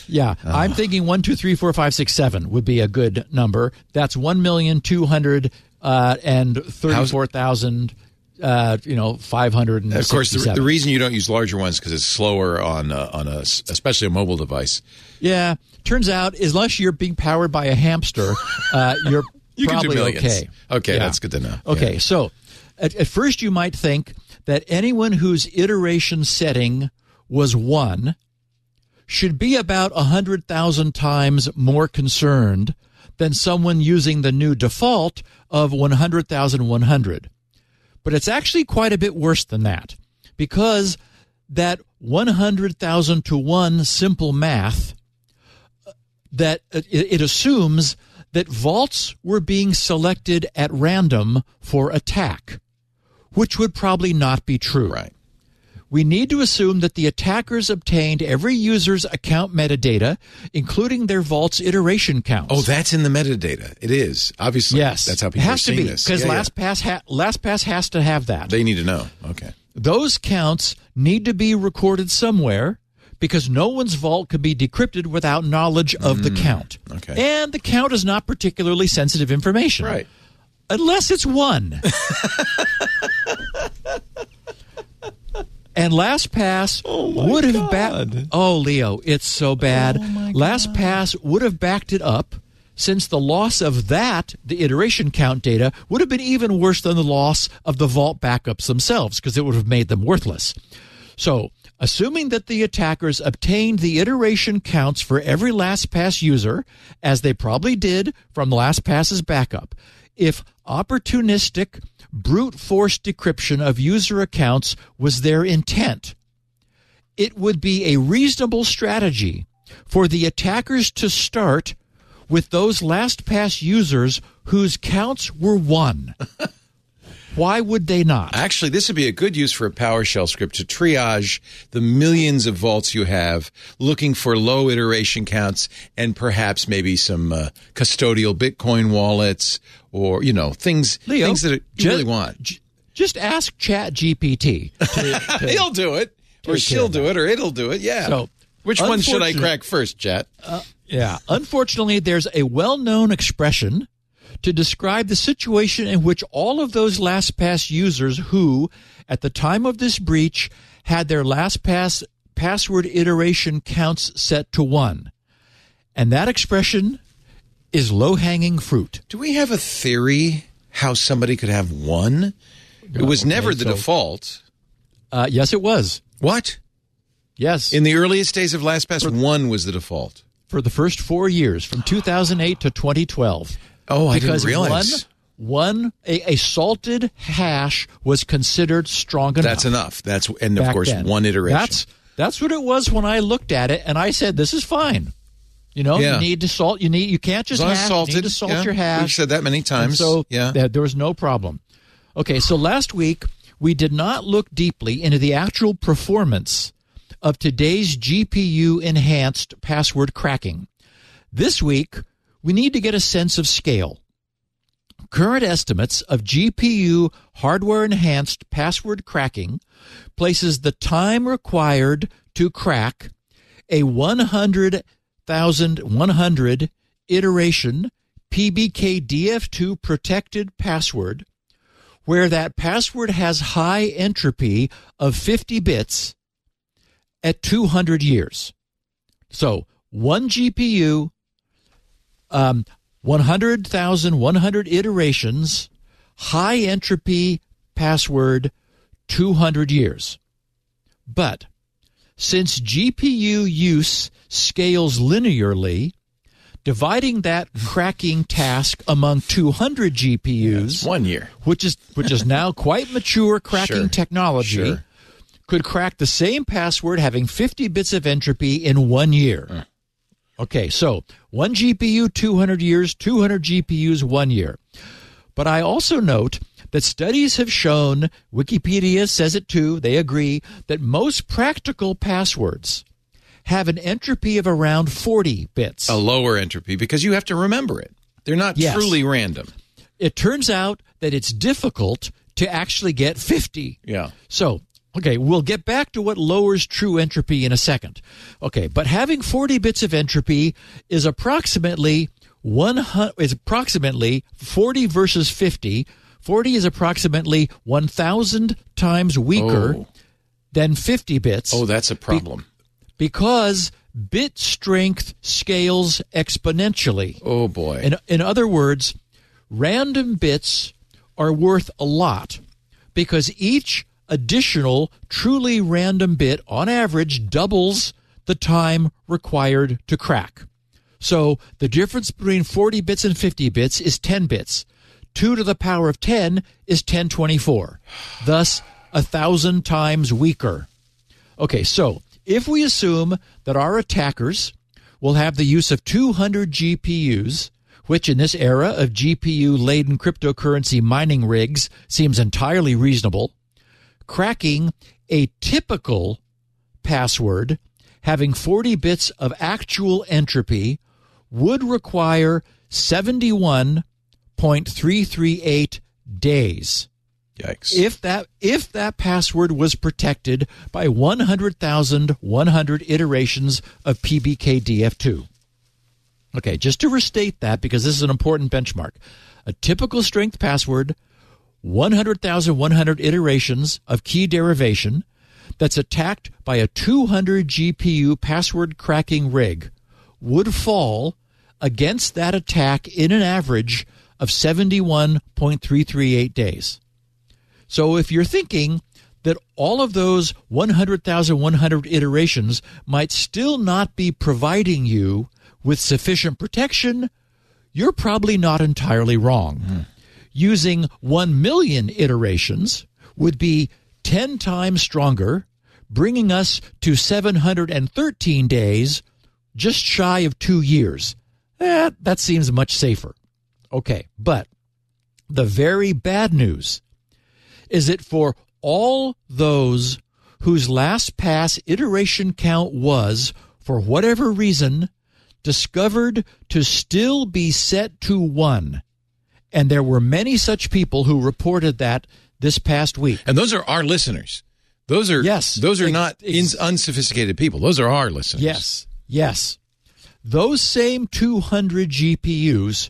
Yeah, I'm thinking one, two, three, four, five, six, seven would be a good number. That's one million two hundred uh, and thirty-four thousand. Uh, you know, five hundred and Of course, the, the reason you don't use larger ones because it's slower on uh, on a especially a mobile device. yeah. Turns out, unless you're being powered by a hamster, uh, [LAUGHS] you're You can do probably okay. Okay, Yeah. that's good to know. Okay, Yeah. so at, at first you might think that anyone whose iteration setting was one should be about a hundred thousand times more concerned than someone using the new default of 100,100. But it's actually quite a bit worse than that because that 100,000 to 1 simple math uh, that uh, it, it assumes that vaults were being selected at random for attack, which would probably not be true. Right. We need to assume that the attackers obtained every user's account metadata, including their vault's iteration counts. Oh, that's in the metadata. It is obviously. yes, that's how it people has are to be because Yeah, yeah. LastPass ha- LastPass has to have that. They need to know. Okay. Those counts need to be recorded somewhere because no one's vault could be decrypted without knowledge of the count. Mm, okay. And the count is not particularly sensitive information. Right. Unless it's one. [LAUGHS] and LastPass would have backed. Oh, Leo, it's so bad. LastPass would have backed it up since the loss of that, the iteration count data, would have been even worse than the loss of the vault backups themselves because it would have made them worthless. So, assuming that the attackers obtained the iteration counts for every LastPass user, as they probably did from LastPass's backup, if opportunistic brute force decryption of user accounts was their intent, it would be a reasonable strategy for the attackers to start with those LastPass users whose counts were one. Why would they not? Actually, this would be a good use for a PowerShell script to triage the millions of vaults you have, looking for low iteration counts and perhaps maybe some uh, custodial Bitcoin wallets or you know things Leo, things that you ju- really want. j- just ask ChatGPT. [LAUGHS] To, to- He'll do it, or she'll do it, or it'll do it. Yeah. So, which one should I crack first, Chat? Uh, yeah. Unfortunately, there's a well known expression to describe the situation in which all of those LastPass users who, at the time of this breach, had their LastPass password iteration counts set to one. And that expression is low hanging fruit. Do we have a theory how somebody could have one? It was never the so- default. Uh, yes, it was. What? Yes. In the earliest days of LastPass, one was the default. for the first four years, from 2008 to 2012. Oh, I didn't because realize. One, one a, a salted hash was considered strong enough. That's enough. That's and of course then. one iteration. That's that's what it was when I looked at it, and I said, "This is fine." You know, Yeah. you need to salt. You need. You can't just hash. salted. You need to salt yeah. your hash. We've said that many And times. so yeah. th- there was no problem. Okay, so last week we did not look deeply into the actual performance of today's GPU enhanced password cracking. This week we need to get a sense of scale. Current estimates of GPU hardware enhanced password cracking places the time required to crack a 100,100 iteration PBKDF2 protected password where that password has high entropy of 50 bits at 200 years. So, one GPU, um, 100,100 iterations, high entropy password, 200 years. But since GPU use scales linearly, dividing that cracking task among 200 GPUs, one year. which is which is now quite mature cracking Sure. technology, Sure. could crack the same password having 50 bits of entropy in one year. Mm. Okay, so one GPU, 200 years, 200 GPUs, one year. But I also note that studies have shown, Wikipedia says it too, they agree, that most practical passwords have an entropy of around 40 bits. A lower entropy because you have to remember it. They're not Yes. truly random. It turns out that it's difficult to actually get 50. Yeah. So, okay, we'll get back to what lowers true entropy in a second. Okay, but having 40 bits of entropy is approximately 100 is approximately 40 versus 50. 40 is approximately 1000 times weaker Oh. than 50 bits Oh, that's a problem. Because bit strength scales exponentially. oh boy. In, in other words, random bits are worth a lot because each additional truly random bit on average doubles the time required to crack. So the difference between 40 bits and 50 bits is 10 bits. 2 to the power of 10 is 1024. Thus, a thousand times weaker. Okay, so if we assume that our attackers will have the use of 200 GPUs, which in this era of GPU laden cryptocurrency mining rigs seems entirely reasonable, cracking a typical password having 40 bits of actual entropy would require 71.338 days. Yikes. If that if that password was protected by 100,100 iterations of PBKDF2. Okay, just to restate that because this is an important benchmark. A typical strength password 100,100 iterations of key derivation that's attacked by a 200 GPU password cracking rig would fall against that attack in an average of 71.338 days. So if you're thinking that all of those 100,100 iterations might still not be providing you with sufficient protection, you're probably not entirely wrong. Mm. Using 1 million iterations would be 10 times stronger, bringing us to 713 days, just shy of two years. Eh, that seems much safer. Okay, but the very bad news is it for all those whose LastPass iteration count was, for whatever reason, discovered to still be set to one. And there were many such people who reported that this past week. And those are our listeners. Those are yes, those are ex- not ex- unsophisticated people. Those are our listeners. Yes. Yes. Those same 200 GPUs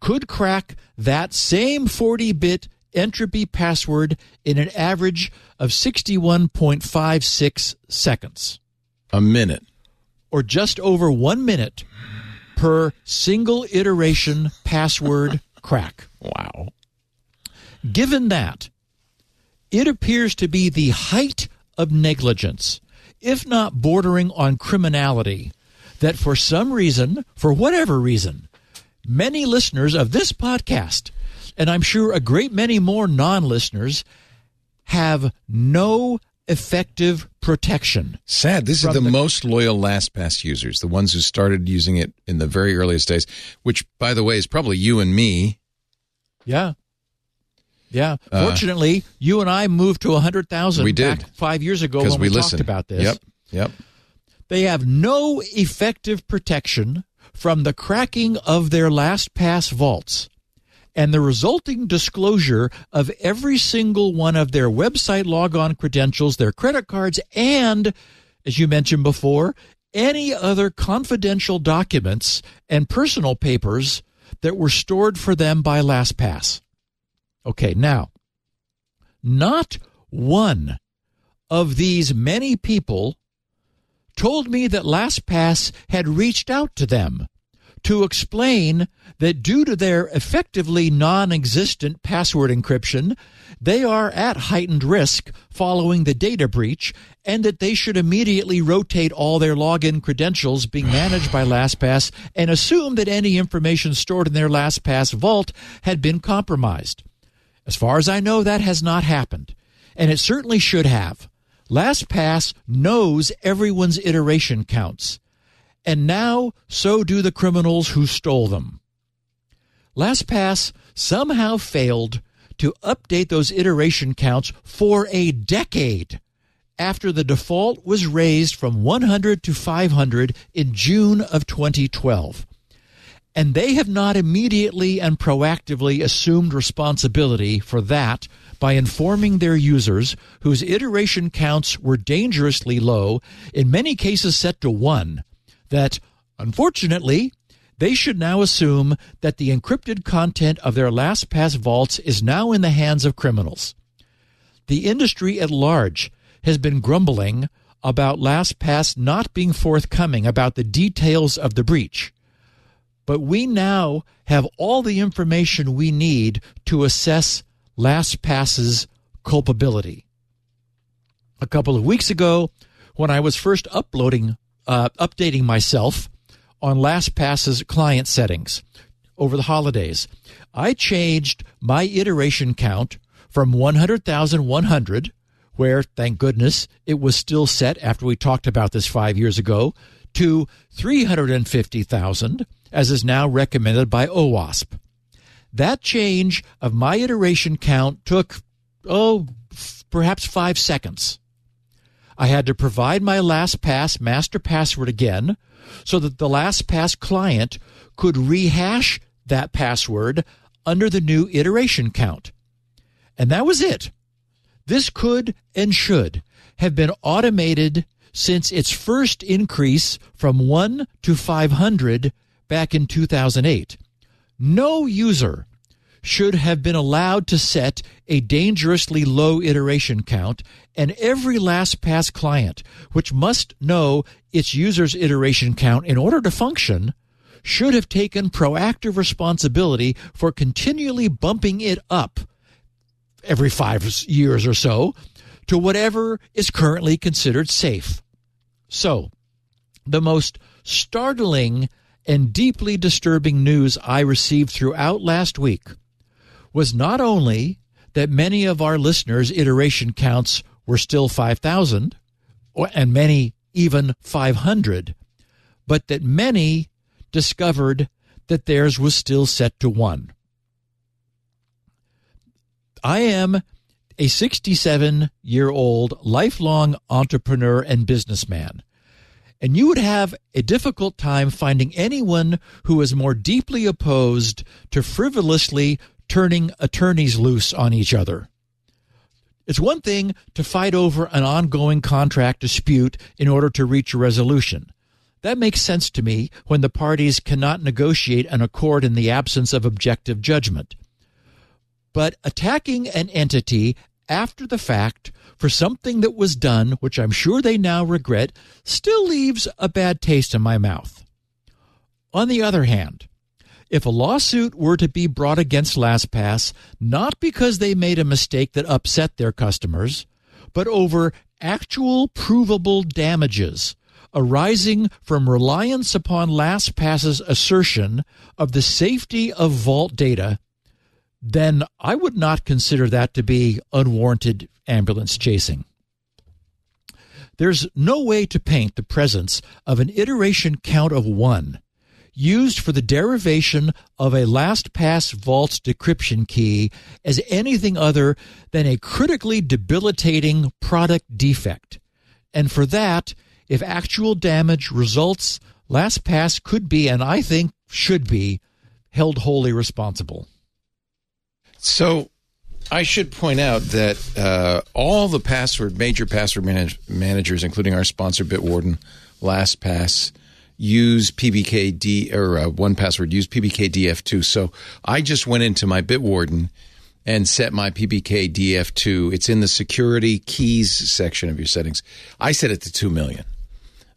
could crack that same 40-bit entropy password in an average of 61.56 seconds. A minute. Or just over one minute per single iteration password [LAUGHS] crack. Wow. Given that, it appears to be the height of negligence, if not bordering on criminality, that for some reason, for whatever reason, many listeners of this podcast and I'm sure a great many more non listeners have no effective protection. Sad. This is the, the, most loyal LastPass users, the ones who started using it in the very earliest days, which, by the way, is probably you and me. Yeah. Yeah. Uh, Fortunately, you and I moved to 100,000 we did. five years ago when we, we talked about this. Yep. Yep. They have no effective protection from the cracking of their LastPass vaults and the resulting disclosure of every single one of their website logon credentials, their credit cards, and, as you mentioned before, any other confidential documents and personal papers that were stored for them by LastPass. Okay, now, not one of these many people told me that LastPass had reached out to them to explain that due to their effectively non existent password encryption, they are at heightened risk following the data breach and that they should immediately rotate all their login credentials being managed by LastPass and assume that any information stored in their LastPass vault had been compromised. As far as I know, that has not happened, and it certainly should have. LastPass knows everyone's iteration counts and now so do the criminals who stole them. LastPass somehow failed to update those iteration counts for a decade after the default was raised from 100 to 500 in June of 2012. And they have not immediately and proactively assumed responsibility for that by informing their users, whose iteration counts were dangerously low, in many cases set to one, that, unfortunately, they should now assume that the encrypted content of their LastPass vaults is now in the hands of criminals. The industry at large has been grumbling about LastPass not being forthcoming about the details of the breach. But we now have all the information we need to assess LastPass's culpability. A couple of weeks ago, when I was first uploading uh, updating myself on LastPass's client settings over the holidays. I changed my iteration count from 100,100, where, thank goodness, it was still set after we talked about this five years ago, to 350,000, as is now recommended by OWASP. That change of my iteration count took, oh, f- perhaps five seconds. I had to provide my LastPass master password again so that the LastPass client could rehash that password under the new iteration count. And that was it. This could and should have been automated since its first increase from 1 to 500 back in 2008. No user should have been allowed to set a dangerously low iteration count, and every LastPass client, which must know its user's iteration count in order to function, should have taken proactive responsibility for continually bumping it up every five years or so to whatever is currently considered safe. So, the most startling and deeply disturbing news I received throughout last week was not only that many of our listeners' iteration counts were still 5,000, and many even 500, but that many discovered that theirs was still set to 1. I am a 67 year old lifelong entrepreneur and businessman. And you would have a difficult time finding anyone who is more deeply opposed to frivolously turning attorneys loose on each other. It's one thing to fight over an ongoing contract dispute in order to reach a resolution. That makes sense to me when the parties cannot negotiate an accord in the absence of objective judgment. But attacking an entity after the fact for something that was done, which I'm sure they now regret, still leaves a bad taste in my mouth. On the other hand, if a lawsuit were to be brought against LastPass, not because they made a mistake that upset their customers, but over actual provable damages arising from reliance upon LastPass's assertion of the safety of vault data then I would not consider that to be unwarranted ambulance chasing. There's no way to paint the presence of an iteration count of one used for the derivation of a LastPass vault decryption key as anything other than a critically debilitating product defect. And for that, if actual damage results, LastPass could be, and I think should be, held wholly responsible. So I should point out that uh, all the password, major password manage- managers, including our sponsor Bitwarden, LastPass, use PBKD or uh, 1Password use PBKDF2. So I just went into my Bitwarden and set my PBKDF2. It's in the security keys section of your settings. I set it to two million.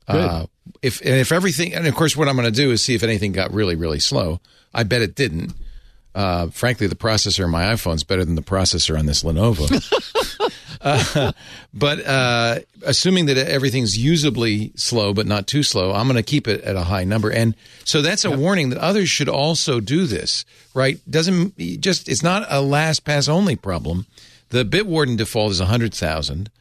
Uh, if and if everything, and of course, what I'm going to do is see if anything got really, really slow. I bet it didn't. Uh, frankly, the processor on my iPhone is better than the processor on this Lenovo. [LAUGHS] uh, [LAUGHS] but uh, assuming that everything's usably slow, but not too slow, I'm going to keep it at a high number. And so that's a warning that others should also do this, right? Doesn't just it's not a LastPass only problem. The Bitwarden default is 100,000,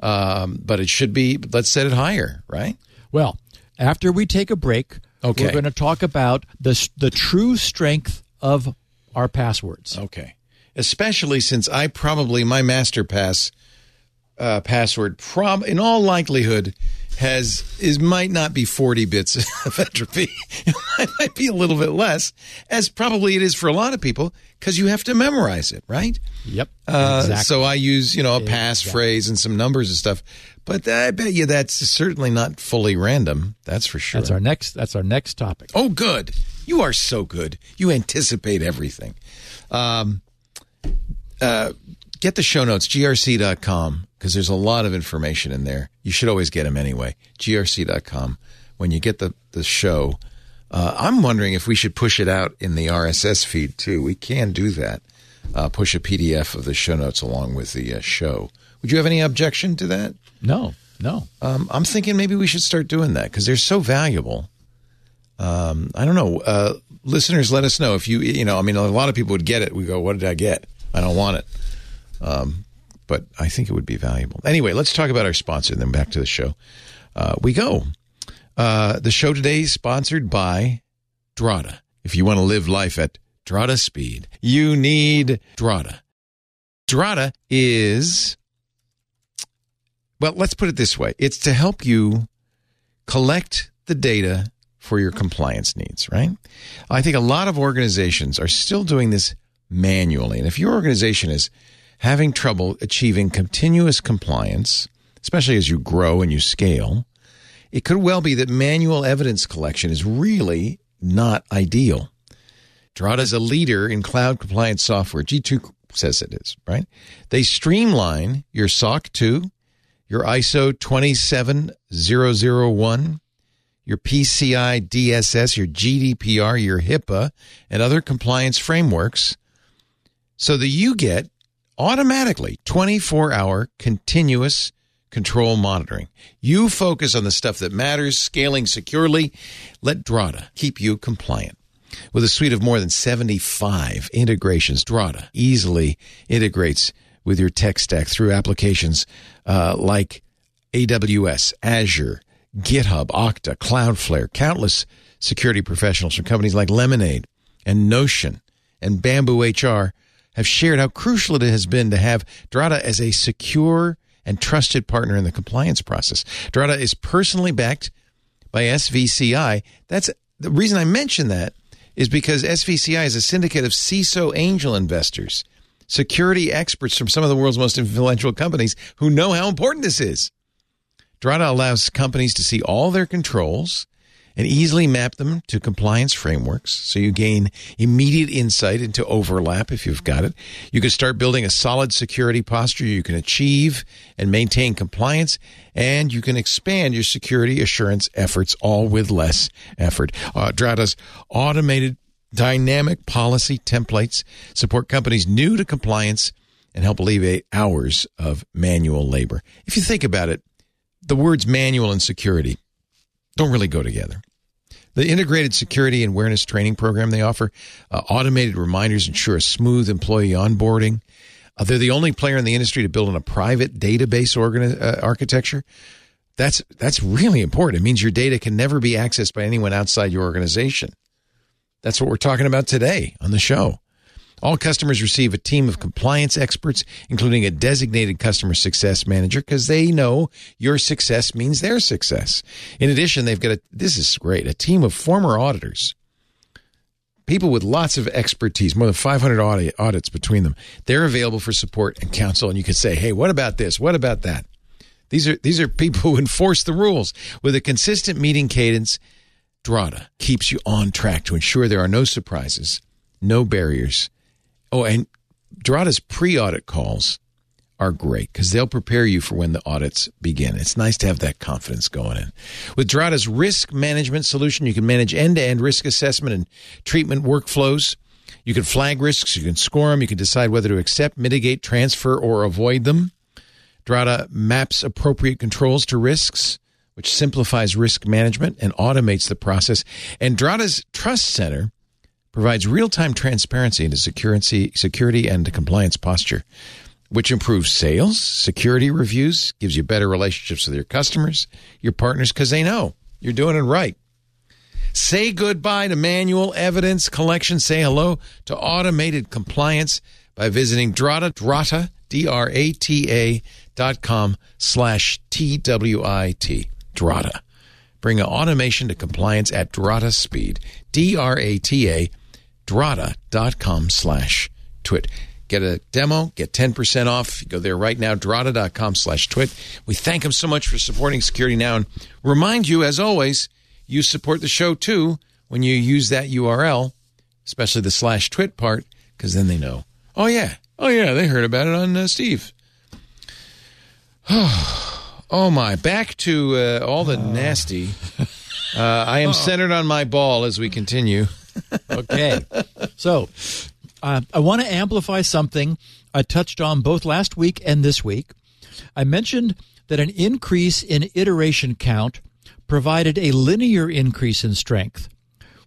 um, but it should be, let's set it higher, right? Well, after we take a break, okay. we're going to talk about the, the true strength of our passwords. Okay. Especially since I probably my master pass uh, password prob in all likelihood has is might not be 40 bits of [LAUGHS] entropy. [LAUGHS] it might be a little bit less, as probably it is for a lot of people, because you have to memorize it, right? Yep. Uh, exactly. So I use you know a passphrase exactly. and some numbers and stuff, but I bet you that's certainly not fully random. That's for sure. That's our next. That's our next topic. Oh, good. You are so good. You anticipate everything. Um, uh, get the show notes, grc.com, because there's a lot of information in there. You should always get them anyway. grc.com. When you get the, the show, uh, I'm wondering if we should push it out in the RSS feed too. We can do that. Uh, push a PDF of the show notes along with the uh, show. Would you have any objection to that? No, no. Um, I'm thinking maybe we should start doing that because they're so valuable. Um, I don't know. Uh, listeners, let us know if you, you know, I mean, a lot of people would get it. We go, what did I get? I don't want it. Um, but I think it would be valuable. Anyway, let's talk about our sponsor, then back to the show. Uh, we go. Uh, the show today is sponsored by Drata. If you want to live life at Drata speed, you need Drata. Drata is, well, let's put it this way it's to help you collect the data for your compliance needs, right? I think a lot of organizations are still doing this manually. And if your organization is having trouble achieving continuous compliance, especially as you grow and you scale, it could well be that manual evidence collection is really not ideal. Drata is a leader in cloud compliance software. G2 says it is, right? They streamline your SOC 2, your ISO 27001, your PCI DSS, your GDPR, your HIPAA, and other compliance frameworks so that you get automatically 24 hour continuous control monitoring. You focus on the stuff that matters, scaling securely. Let Drata keep you compliant. With a suite of more than 75 integrations, Drata easily integrates with your tech stack through applications uh, like AWS, Azure, GitHub, Okta, Cloudflare, countless security professionals from companies like Lemonade and Notion and BambooHR have shared how crucial it has been to have Drata as a secure and trusted partner in the compliance process. Drata is personally backed by SVCI. That's the reason I mention that is because SVCI is a syndicate of CISO angel investors, security experts from some of the world's most influential companies who know how important this is. Drata allows companies to see all their controls and easily map them to compliance frameworks so you gain immediate insight into overlap if you've got it. You can start building a solid security posture you can achieve and maintain compliance, and you can expand your security assurance efforts all with less effort. Uh, Drata's automated dynamic policy templates support companies new to compliance and help alleviate hours of manual labor. If you think about it, the words manual and security don't really go together. The integrated security and awareness training program they offer, uh, automated reminders ensure a smooth employee onboarding. Uh, they're the only player in the industry to build on a private database organi- uh, architecture. That's that's really important. It means your data can never be accessed by anyone outside your organization. That's what we're talking about today on the show. All customers receive a team of compliance experts, including a designated customer success manager, because they know your success means their success. In addition, they've got a, this is great, a team of former auditors, people with lots of expertise, more than 500 audit, audits between them. They're available for support and counsel. And you can say, hey, what about this? What about that? These are, these are people [LAUGHS] who enforce the rules with a consistent meeting cadence. Drata keeps you on track to ensure there are no surprises, no barriers, Oh, and Drata's pre audit calls are great because they'll prepare you for when the audits begin. It's nice to have that confidence going in. With Drata's risk management solution, you can manage end to end risk assessment and treatment workflows. You can flag risks, you can score them, you can decide whether to accept, mitigate, transfer, or avoid them. Drata maps appropriate controls to risks, which simplifies risk management and automates the process. And Drata's Trust Center provides real-time transparency into security, security and compliance posture, which improves sales, security reviews, gives you better relationships with your customers, your partners, because they know you're doing it right. Say goodbye to manual evidence collection. Say hello to automated compliance by visiting Drata, Drata, D-R-A-T-A dot com slash T-W-I-T. Drata. Bring automation to compliance at Drata speed. D-R-A-T-A drata.com slash twit. Get a demo, get 10% off. Go there right now, drata.com slash twit. We thank them so much for supporting Security Now and remind you, as always, you support the show too when you use that URL, especially the slash twit part, because then they know. Oh, yeah. Oh, yeah. They heard about it on uh, Steve. [SIGHS] Oh, my. Back to uh, all the nasty. Uh, I am [LAUGHS] centered on my ball as we continue [LAUGHS] okay. So uh, I want to amplify something I touched on both last week and this week. I mentioned that an increase in iteration count provided a linear increase in strength.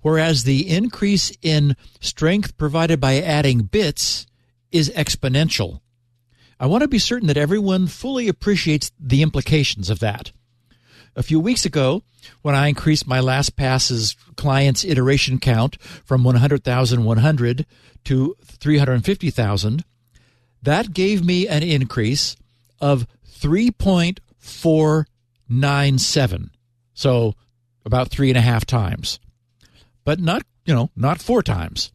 whereas the increase in strength provided by adding bits is exponential. I want to be certain that everyone fully appreciates the implications of that. A few weeks ago, when I increased my LastPass's client's iteration count from 100,100 to 350,000, that gave me an increase of 3.497. So about three and a half times. But not, you know, not four times.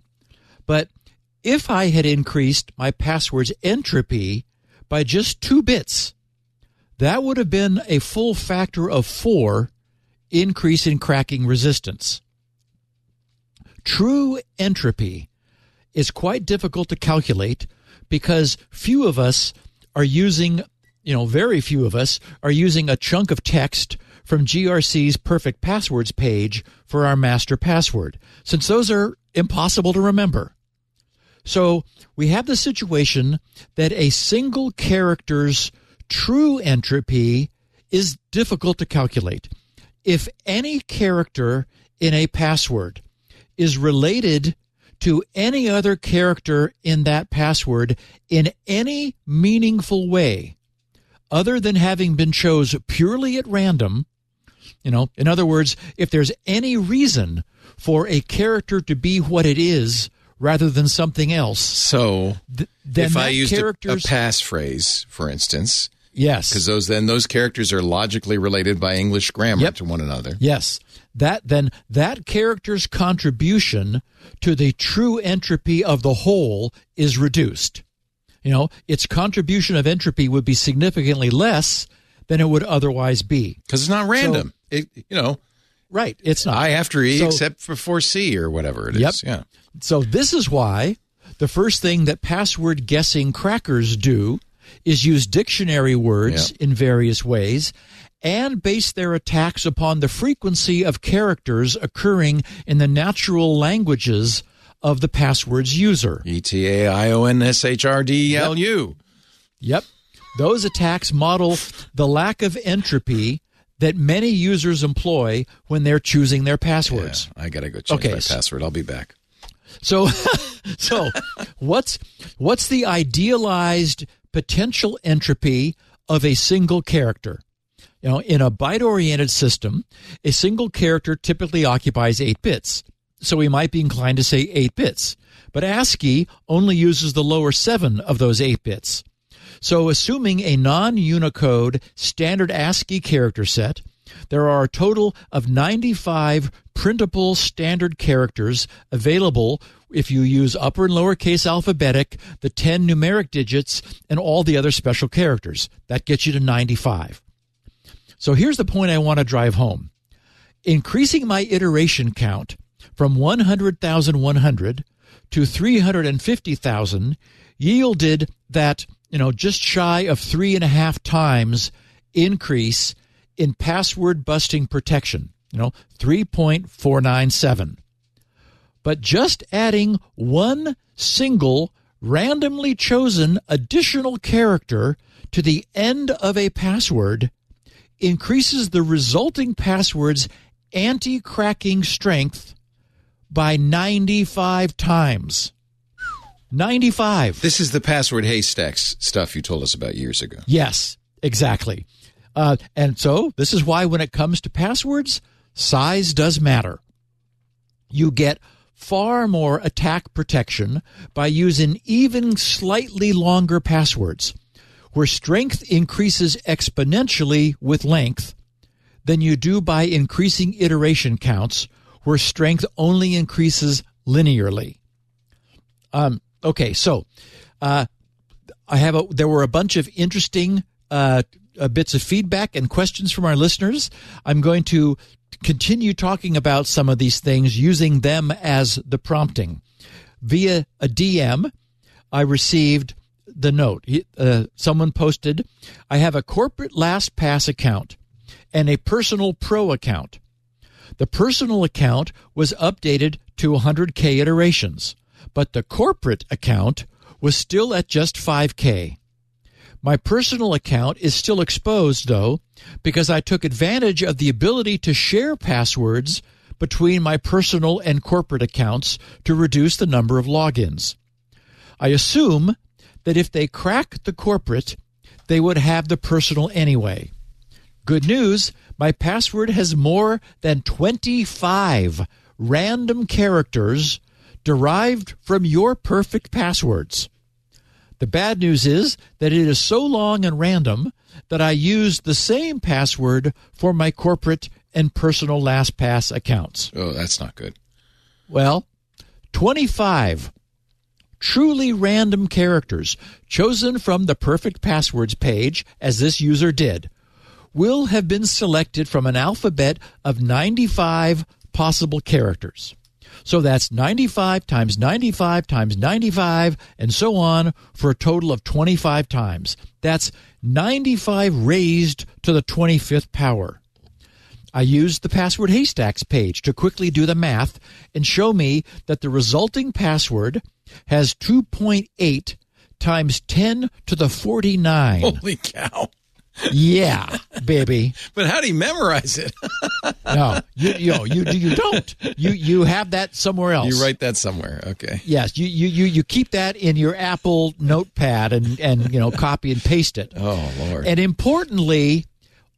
But if I had increased my password's entropy by just two bits, that would have been a full factor of four increase in cracking resistance. True entropy is quite difficult to calculate because few of us are using, you know, very few of us are using a chunk of text from GRC's perfect passwords page for our master password, since those are impossible to remember. So we have the situation that a single character's true entropy is difficult to calculate. If any character in a password is related to any other character in that password in any meaningful way, other than having been chose purely at random, you know, in other words, if there's any reason for a character to be what it is rather than something else. So, th- then if I used a, a passphrase, for instance, yes, because those then those characters are logically related by English grammar Yep. to one another. Yes. That then that character's contribution to the true entropy of the whole is reduced. You know, its contribution of entropy would be significantly less than it would otherwise be. Because it's not random. it, you know, Right. It's not. I after E So- except before C or whatever it is. Yep. Yeah. So this is why the first thing that password guessing crackers do is use dictionary words Yep. in various ways and base their attacks upon the frequency of characters occurring in the natural languages of the password's user. E T A I O N S H R D L U. Yep. Those attacks model the lack of entropy that many users employ when they're choosing their passwords. I gotta go change Okay, my password. I'll be back. So, [LAUGHS] so what's what's the idealized potential entropy of a single character? You know, in a byte-oriented system, a single character typically occupies eight bits. So we might be inclined to say eight bits, but ASCII only uses the lower seven of those eight bits. So, assuming a non Unicode standard ASCII character set, there are a total of 95 printable standard characters available if you use upper and lowercase alphabetic, the 10 numeric digits, and all the other special characters. That gets you to 95. So, here's the point I want to drive home increasing my iteration count from 100,100 to 350,000 yielded that, you know, just shy of three and a half times increase in password busting protection, you know, 3.497. But just adding one single randomly chosen additional character to the end of a password increases the resulting password's anti cracking strength by 95 times. 95. This is the password haystacks stuff you told us about years ago. Yes, exactly. Uh, and so this is why when it comes to passwords, size does matter. You get far more attack protection by using even slightly longer passwords, where strength increases exponentially with length than you do by increasing iteration counts, where strength only increases linearly. Um, okay, so uh, I have a, there were a bunch of interesting uh, uh, bits of feedback and questions from our listeners. I'm going to continue talking about some of these things using them as the prompting. Via a DM, I received the note. Uh, someone posted, I have a corporate LastPass account and a personal pro account. The personal account was updated to 100K iterations, but the corporate account was still at just 5K. My personal account is still exposed, though, because I took advantage of the ability to share passwords between my personal and corporate accounts to reduce the number of logins. I assume that if they crack the corporate, they would have the personal anyway. Good news, my password has more than 25 random characters derived from your perfect passwords. The bad news is that it is so long and random that I use the same password for my corporate and personal LastPass accounts. Oh, that's not good. Well, 25 truly random characters chosen from the perfect passwords page, as this user did, will have been selected from an alphabet of 95 possible characters. So that's 95 times 95 times 95 and so on for a total of 25 times. That's 95 raised to the 25th power. I used the password haystacks page to quickly do the math and show me that the resulting password has 2.8 times 10 to the 49. Holy cow. Yeah, baby. But how do you memorize it? [LAUGHS] No, you you you, you don't. You you have that somewhere else. you write that somewhere. Okay. Yes, you, you you you keep that in your Apple notepad and and you know copy and paste it. Oh, Lord. And importantly,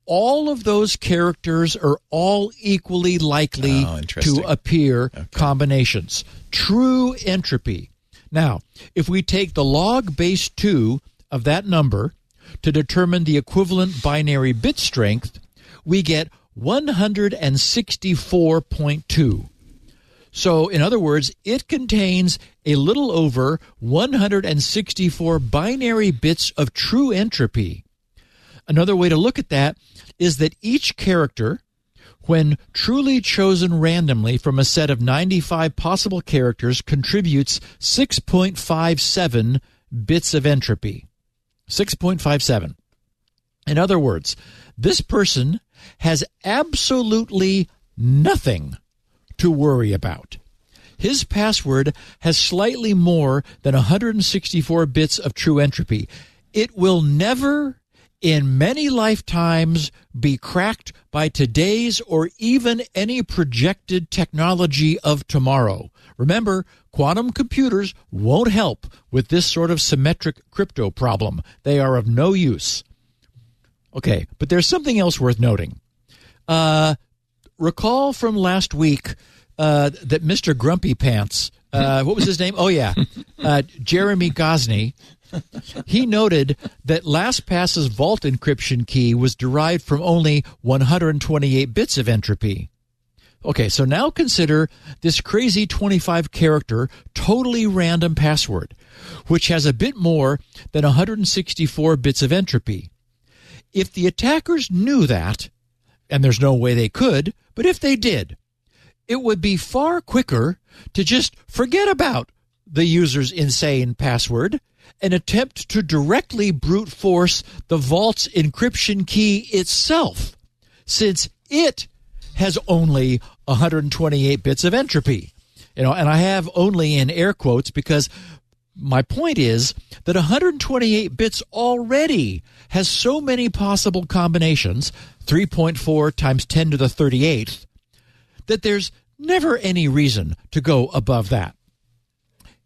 all of those characters are all equally likely Oh, to appear combinations. True entropy. Now, if we take the log base 2 of that number to determine the equivalent binary bit strength, we get 164.2. So, in other words, it contains a little over 164 binary bits of true entropy. Another way to look at that is that each character, when truly chosen randomly from a set of 95 possible characters, contributes 6.57 bits of entropy. 6.57. In other words, this person has absolutely nothing to worry about. His password has slightly more than 164 bits of true entropy. It will never, in many lifetimes, be cracked by today's or even any projected technology of tomorrow. Remember, quantum computers won't help with this sort of symmetric crypto problem. They are of no use. Okay, but there's something else worth noting. Uh, recall from last week uh, that Mr. Grumpy Pants, uh, what was his name? Oh, yeah, [LAUGHS] uh, Jeremi Gosney. He noted that LastPass's vault encryption key was derived from only 128 bits of entropy. Okay, so now consider this crazy 25 character, totally random password, which has a bit more than 164 bits of entropy. If the attackers knew that, and there's no way they could, but if they did, it would be far quicker to just forget about the user's insane password an attempt to directly brute force the vault's encryption key itself, since it has only 128 bits of entropy. You know, and I have only in air quotes because my point is that 128 bits already has so many possible combinations, 3.4 times 10 to the 38th, that there's never any reason to go above that.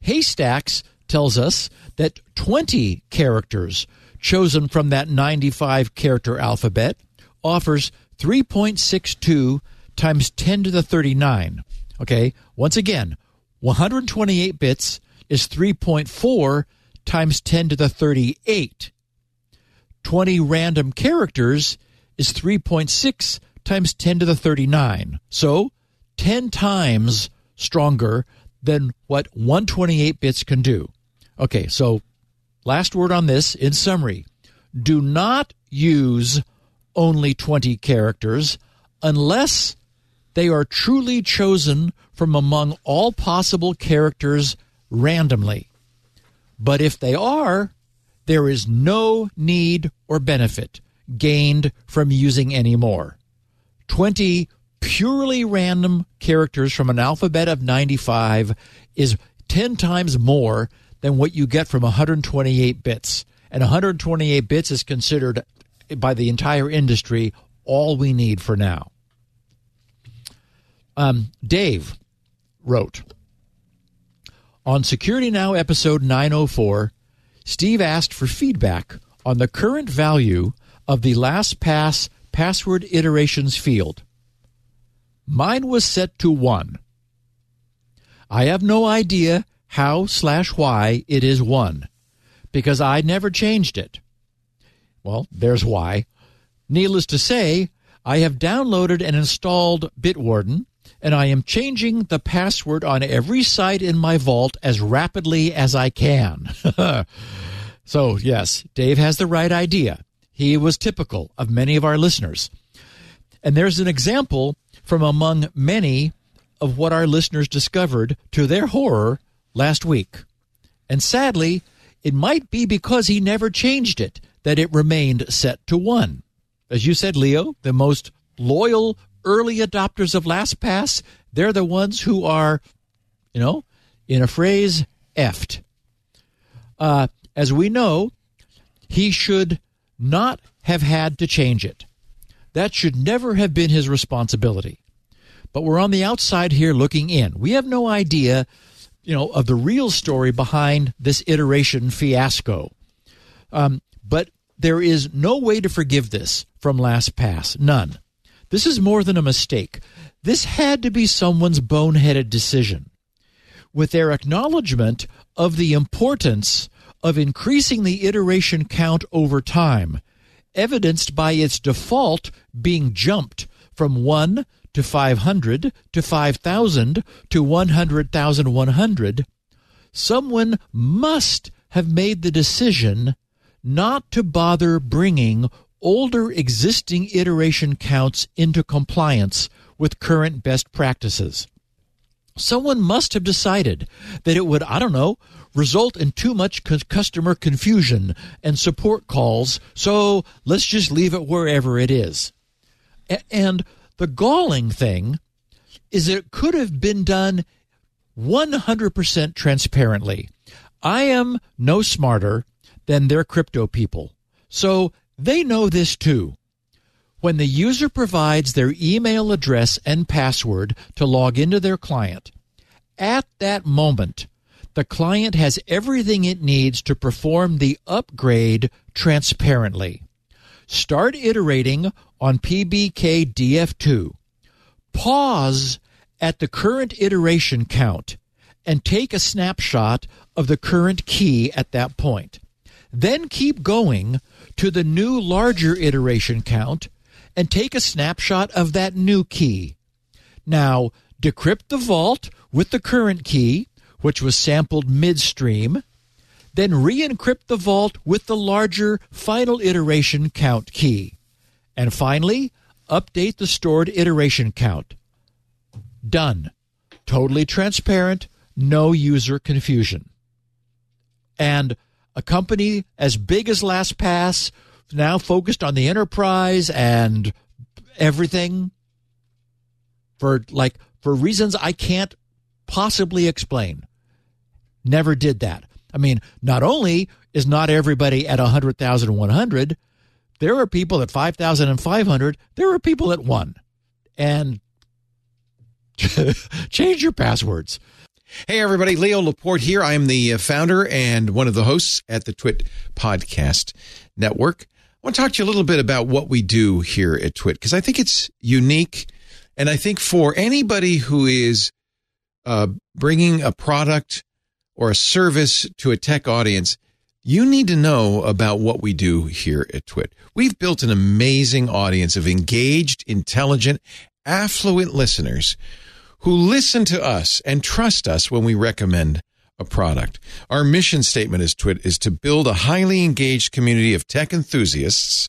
Haystacks tells us that 20 characters chosen from that 95 character alphabet offers 3.62 times 10 to the 39. Okay, once again, 128 bits is 3.4 times 10 to the 38. 20 random characters is 3.6 times 10 to the 39. So 10 times stronger than what 128 bits can do. Okay, so last word on this in summary do not use only 20 characters unless they are truly chosen from among all possible characters randomly. But if they are, there is no need or benefit gained from using any more. 20 purely random characters from an alphabet of 95 is 10 times more than what you get from 128 bits. And 128 bits is considered by the entire industry all we need for now. Um, Dave wrote on Security Now episode 904, Steve asked for feedback on the current value of the LastPass password iterations field. Mine was set to 1. I have no idea how slash why it is 1 because I never changed it. Well, there's why. Needless to say, I have downloaded and installed Bitwarden and I am changing the password on every site in my vault as rapidly as I can. [LAUGHS] so, yes, Dave has the right idea. He was typical of many of our listeners. And there's an example from among many of what our listeners discovered to their horror last week. And sadly, it might be because he never changed it that it remained set to one. As you said, Leo, the most loyal early adopters of LastPass, they're the ones who are, you know, in a phrase, effed. Uh, as we know, he should not have had to change it. That should never have been his responsibility. But we're on the outside here looking in. We have no idea, you know, of the real story behind this iteration fiasco. Um, but there is no way to forgive this from LastPass. None. This is more than a mistake. This had to be someone's boneheaded decision. With their acknowledgement of the importance of increasing the iteration count over time, evidenced by its default being jumped from 1 to 500 to 5,000 to 100,100, someone must have made the decision not to bother bringing older existing iteration counts into compliance with current best practices. Someone must have decided that it would, I don't know, result in too much customer confusion and support calls, so let's just leave it wherever it is. and the galling thing is that it could have been done 100% transparently. I am no smarter than their crypto people. So they know this too. When the user provides their email address and password to log into their client, at that moment, the client has everything it needs to perform the upgrade transparently. Start iterating on PBKDF2. Pause at the current iteration count and take a snapshot of the current key at that point. Then keep going to the new larger iteration count and take a snapshot of that new key. Now, decrypt the vault with the current key, which was sampled midstream, then re encrypt the vault with the larger final iteration count key. And finally, update the stored iteration count. Done. Totally transparent, no user confusion. And a company as big as LastPass, now focused on the enterprise and everything for like for reasons I can't possibly explain. Never did that. I mean, not only is not everybody at 100,100, there are people at 5,500, there are people at 1. And [LAUGHS] change your passwords. Hey, everybody. Leo Laporte here. I am the uh, founder and one of the hosts at the Twit Podcast Network. I want to talk to you a little bit about what we do here at Twit because I think it's unique. And I think for anybody who is uh, bringing a product or a service to a tech audience, you need to know about what we do here at Twit. We've built an amazing audience of engaged, intelligent, affluent listeners who listen to us and trust us when we recommend a product. Our mission statement as Twit is to build a highly engaged community of tech enthusiasts.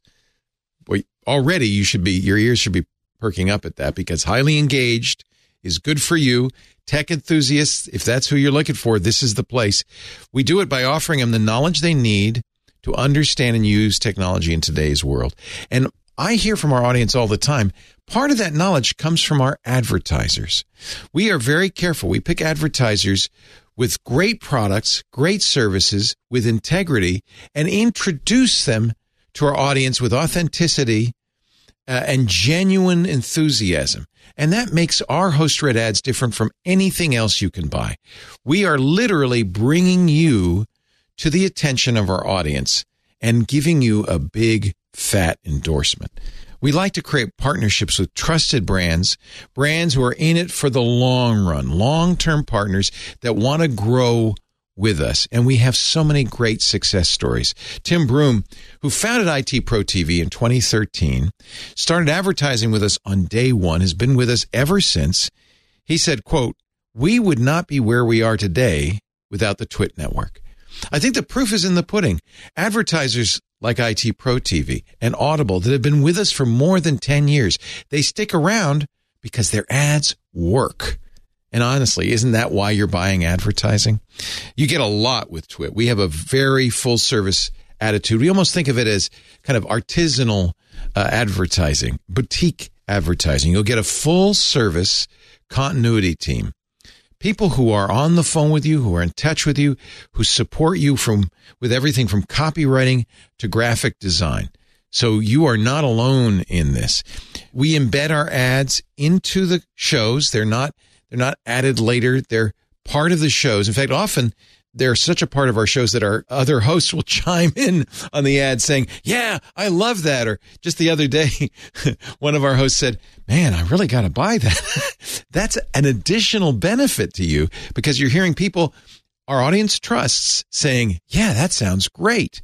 Boy, already you should be, your ears should be perking up at that because highly engaged is good for you. Tech enthusiasts, if that's who you're looking for, this is the place. We do it by offering them the knowledge they need to understand and use technology in today's world. And I hear from our audience all the time. Part of that knowledge comes from our advertisers. We are very careful. We pick advertisers with great products, great services, with integrity, and introduce them to our audience with authenticity uh, and genuine enthusiasm. And that makes our host read ads different from anything else you can buy. We are literally bringing you to the attention of our audience and giving you a big fat endorsement. We like to create partnerships with trusted brands, brands who are in it for the long run, long term partners that want to grow with us. And we have so many great success stories. Tim Broom, who founded IT Pro TV in 2013, started advertising with us on day one, has been with us ever since. He said, quote, we would not be where we are today without the Twit network. I think the proof is in the pudding. Advertisers like IT Pro TV and Audible that have been with us for more than 10 years, they stick around because their ads work. And honestly, isn't that why you're buying advertising? You get a lot with Twit. We have a very full service attitude. We almost think of it as kind of artisanal uh, advertising, boutique advertising. You'll get a full service continuity team. People who are on the phone with you, who are in touch with you, who support you from with everything from copywriting to graphic design. So you are not alone in this. We embed our ads into the shows. They're not they're not added later. They're part of the shows. In fact, often they're such a part of our shows that our other hosts will [LAUGHS] chime in on the ad saying, yeah, I love that. Or just the other day, [LAUGHS] one of our hosts said, man, I really got to buy that. [LAUGHS] That's an additional benefit to you because you're hearing people our audience trusts saying, yeah, that sounds great.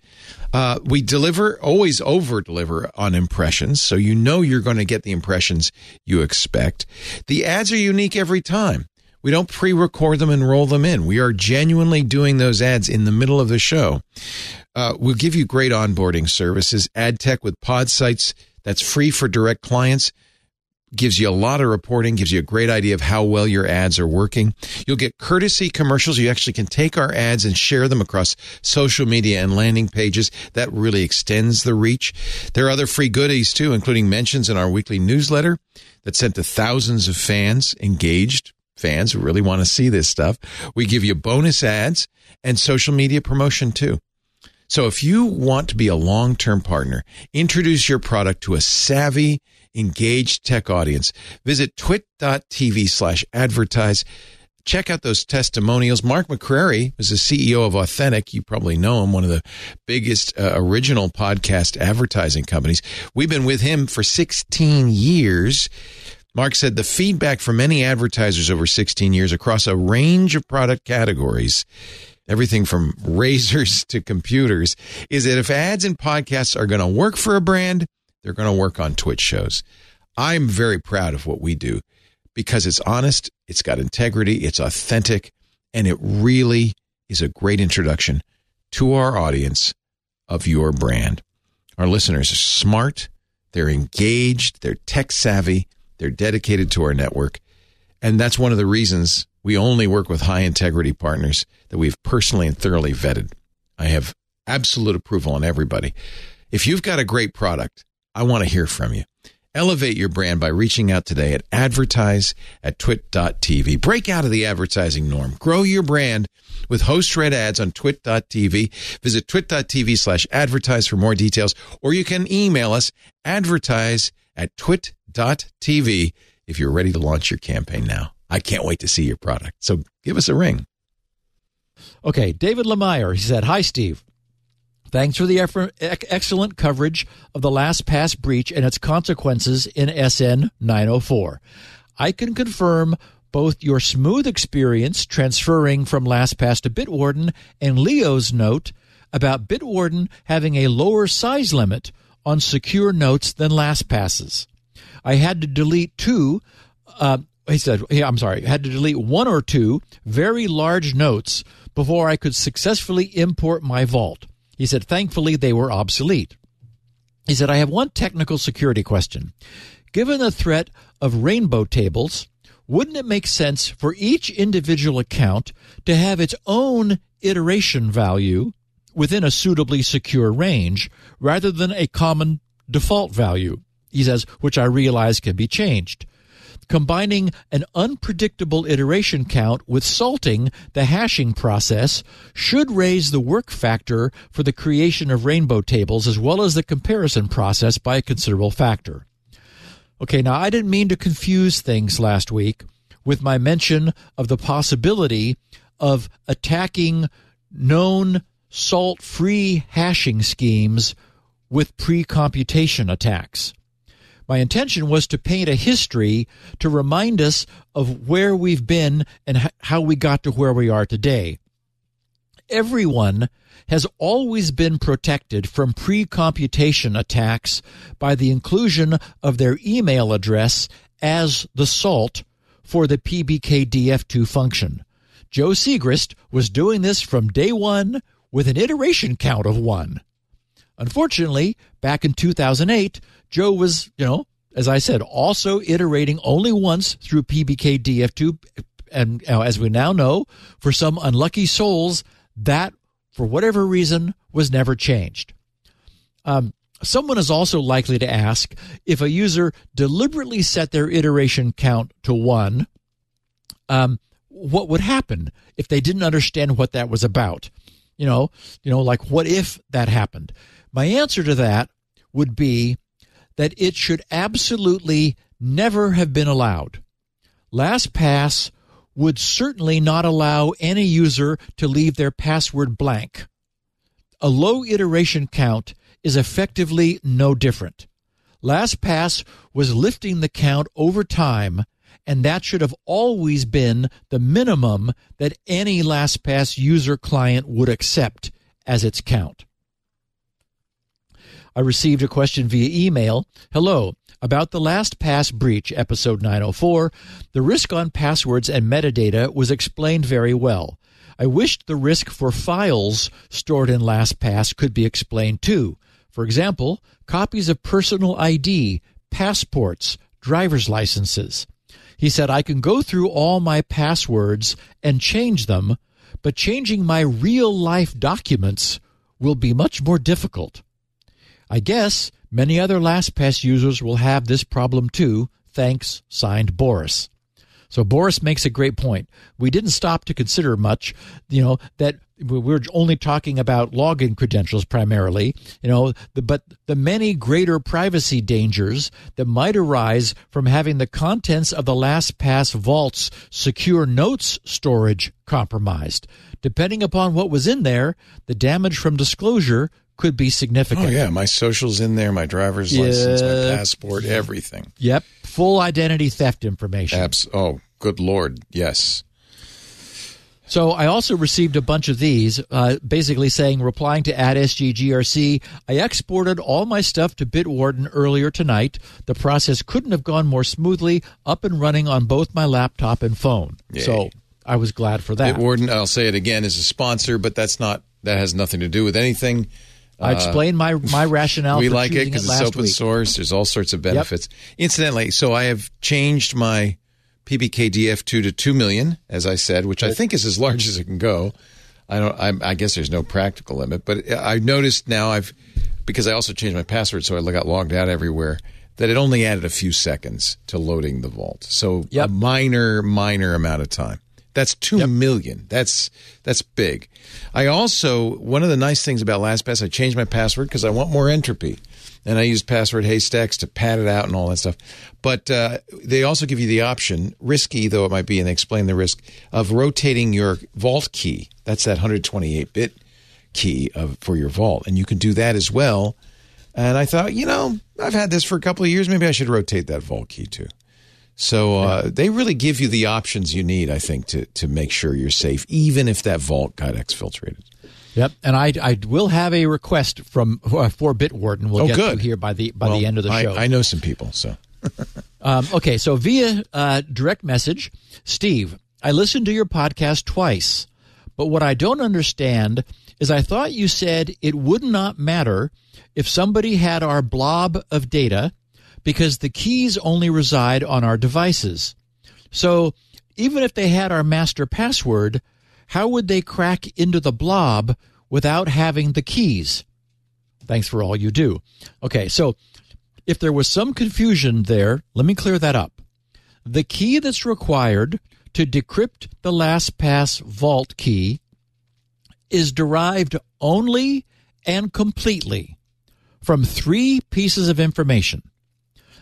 Uh, we deliver, always over deliver on impressions. So you know you're going to get the impressions you expect. The ads are unique every time. We don't pre record them and roll them in. We are genuinely doing those ads in the middle of the show. Uh, we'll give you great onboarding services, ad tech with Podsights that's free for direct clients gives you a lot of reporting, gives you a great idea of how well your ads are working. You'll get courtesy commercials. You actually can take our ads and share them across social media and landing pages. That really extends the reach. There are other free goodies too, including mentions in our weekly newsletter that's sent to thousands of fans, engaged fans who really want to see this stuff. We give you bonus ads and social media promotion too. So if you want to be a long-term partner, introduce your product to a savvy, engaged tech audience. Visit twit.tv slash advertise. Check out those testimonials. Mark McCrary is the CEO of Authentic. You probably know him, one of the biggest uh, original podcast advertising companies. We've been with him for 16 years. Mark said the feedback from many advertisers over 16 years across a range of product categories everything from razors [LAUGHS] to computers, is that if ads and podcasts are going to work for a brand, they're going to work on Twitch shows. I'm very proud of what we do because it's honest, it's got integrity, it's authentic, and it really is a great introduction to our audience of your brand. Our listeners are smart, they're engaged, they're tech savvy, they're dedicated to our network. And that's one of the reasons we only work with high integrity partners that we've personally and thoroughly vetted. I have absolute approval on everybody. If you've got a great product, I want to hear from you. Elevate your brand by reaching out today at advertise at twit.tv. Break out of the advertising norm. Grow your brand with host read ads on twit.tv. Visit twit.tv slash advertise for more details, or you can email us advertise at twit.tv if you're ready to launch your campaign now. I can't wait to see your product. So give us a ring. Okay, David Lemire, he said, Hi, Steve. Thanks for the effort, excellent coverage of the LastPass breach and its consequences in SN 904. I can confirm both your smooth experience transferring from LastPass to Bitwarden and Leo's note about Bitwarden having a lower size limit on secure notes than LastPass's. I had to delete two uh, he said, I'm sorry, had to delete one or two very large notes before I could successfully import my vault. He said, thankfully, they were obsolete. He said, I have one technical security question. Given the threat of rainbow tables, wouldn't it make sense for each individual account to have its own iteration value within a suitably secure range rather than a common default value? He says, which I realize can be changed combining an unpredictable iteration count with salting the hashing process should raise the work factor for the creation of rainbow tables as well as the comparison process by a considerable factor. Okay, now I didn't mean to confuse things last week with my mention of the possibility of attacking known salt free hashing schemes with pre computation attacks. My intention was to paint a history to remind us of where we've been and how we got to where we are today. Everyone has always been protected from pre computation attacks by the inclusion of their email address as the salt for the PBKDF2 function. Joe Siegrist was doing this from day one with an iteration count of one. Unfortunately, back in 2008, Joe was, you know, as I said, also iterating only once through PBKDF2. And as we now know, for some unlucky souls, that, for whatever reason, was never changed. Um, someone is also likely to ask if a user deliberately set their iteration count to one, um, what would happen if they didn't understand what that was about? You know, you know, like what if that happened? My answer to that would be that it should absolutely never have been allowed. LastPass would certainly not allow any user to leave their password blank. A low iteration count is effectively no different. LastPass was lifting the count over time, and that should have always been the minimum that any LastPass user client would accept as its count. I received a question via email. Hello. About the LastPass breach, episode 904, the risk on passwords and metadata was explained very well. I wished the risk for files stored in LastPass could be explained too. For example, copies of personal ID, passports, driver's licenses. He said, I can go through all my passwords and change them, but changing my real life documents will be much more difficult. I guess many other LastPass users will have this problem too. Thanks, signed Boris. So Boris makes a great point. We didn't stop to consider much, you know, that we're only talking about login credentials primarily, you know, the, but the many greater privacy dangers that might arise from having the contents of the LastPass vault's secure notes storage compromised. Depending upon what was in there, the damage from disclosure could be significant. Oh yeah, my socials in there, my driver's yeah. license, my passport, everything. Yep, full identity theft information. Abs- oh, good lord, yes. So I also received a bunch of these, uh, basically saying, replying to at SGGRC, I exported all my stuff to Bitwarden earlier tonight. The process couldn't have gone more smoothly, up and running on both my laptop and phone. Yay. So I was glad for that. Bitwarden, I'll say it again, is a sponsor, but that's not that has nothing to do with anything. I uh, explained my my [LAUGHS] rationale. we like it because it it's open week. source. There's all sorts of benefits. Yep. Incidentally, so I have changed my PBKDF2 to two million, as I said, which I think is as large as it can go. I don't. I, I guess there's no practical limit, but I noticed now I've because I also changed my password, so I got logged out everywhere. That it only added a few seconds to loading the vault, so yep. a minor, minor amount of time. That's two yep. million. That's that's big. I also one of the nice things about LastPass, I changed my password because I want more entropy, and I used password haystacks to pad it out and all that stuff. But uh, they also give you the option, risky though it might be, and they explain the risk of rotating your vault key. That's that 128 bit key of for your vault, and you can do that as well. And I thought, you know, I've had this for a couple of years. Maybe I should rotate that vault key too. So uh, yeah. they really give you the options you need, I think, to to make sure you're safe, even if that vault got exfiltrated. Yep, and I I will have a request from uh, for Bitwarden. We'll oh, get good. to here by the by well, the end of the show. I, I know some people, so. [LAUGHS] um, okay, so via uh, direct message, Steve, I listened to your podcast twice, but what I don't understand is I thought you said it would not matter if somebody had our blob of data because the keys only reside on our devices. So even if they had our master password, how would they crack into the blob without having the keys? Thanks for all you do. Okay, so if there was some confusion there, let me clear that up. The key that's required to decrypt the LastPass vault key is derived only and completely from three pieces of information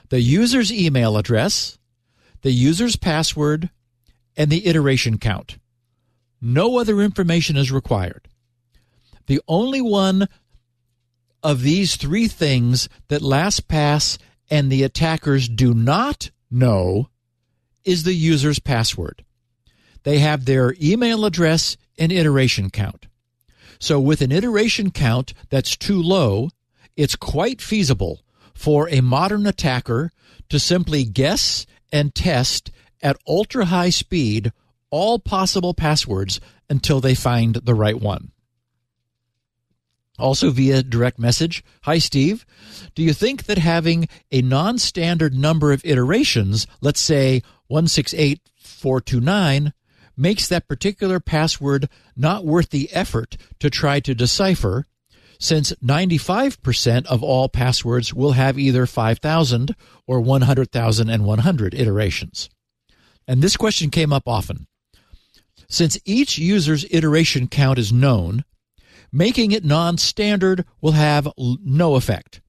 the user's email address, the user's password, and the iteration count. No other information is required. The only one of these three things that LastPass and the attackers do not know is the user's password. They have their email address and iteration count. So, with an iteration count that's too low, it's quite feasible for a modern attacker to simply guess and test at ultra high speed all possible passwords until they find the right one. Also via direct message. Hi, Steve. Do you think that having a non standard number of iterations, let's say 168429, makes that particular password not worth the effort to try to decipher, since 95% of all passwords will have either 5,000 or 100,100 iterations? And this question came up often. Since each user's iteration count is known, making it non standard will have no effect.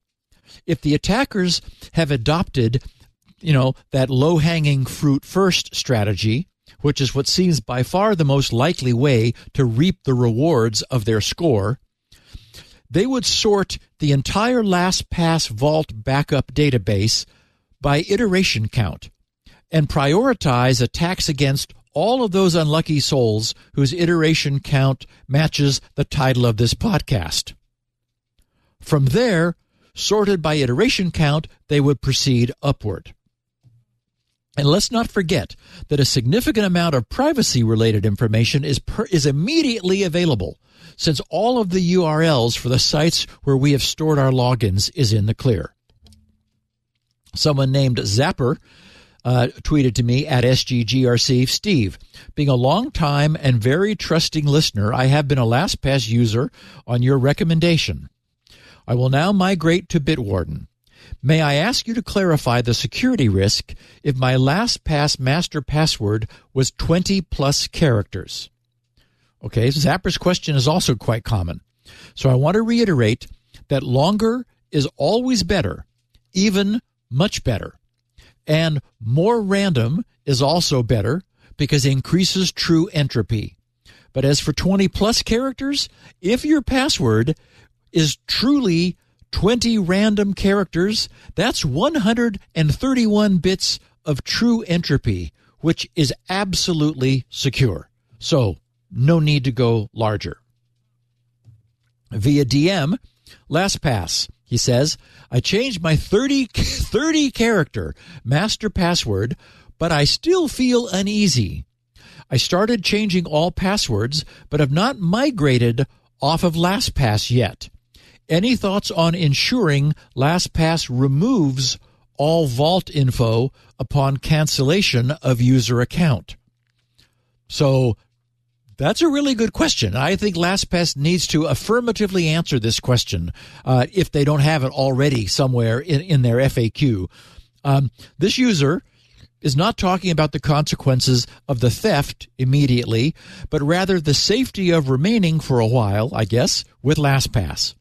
If the attackers have adopted, you know, that low hanging fruit first strategy, which is what seems by far the most likely way to reap the rewards of their score, they would sort the entire LastPass Vault backup database by iteration count and prioritize attacks against all of those unlucky souls whose iteration count matches the title of this podcast. From there, sorted by iteration count, they would proceed upward. And let's not forget that a significant amount of privacy related information is, per, is immediately available since all of the URLs for the sites where we have stored our logins is in the clear. Someone named Zapper uh, tweeted to me at SGGRC Steve, being a long time and very trusting listener, I have been a LastPass user on your recommendation. I will now migrate to Bitwarden. May I ask you to clarify the security risk if my LastPass master password was 20 plus characters? Okay, Zapper's question is also quite common. So I want to reiterate that longer is always better, even much better. And more random is also better because it increases true entropy. But as for 20 plus characters, if your password is truly 20 random characters, that's 131 bits of true entropy, which is absolutely secure. So, no need to go larger. Via DM, LastPass he says, I changed my 30, [LAUGHS] 30 character master password, but I still feel uneasy. I started changing all passwords, but have not migrated off of LastPass yet. Any thoughts on ensuring LastPass removes all vault info upon cancellation of user account? So that's a really good question. I think LastPass needs to affirmatively answer this question uh, if they don't have it already somewhere in, in their FAQ. Um, this user is not talking about the consequences of the theft immediately, but rather the safety of remaining for a while, I guess, with LastPass.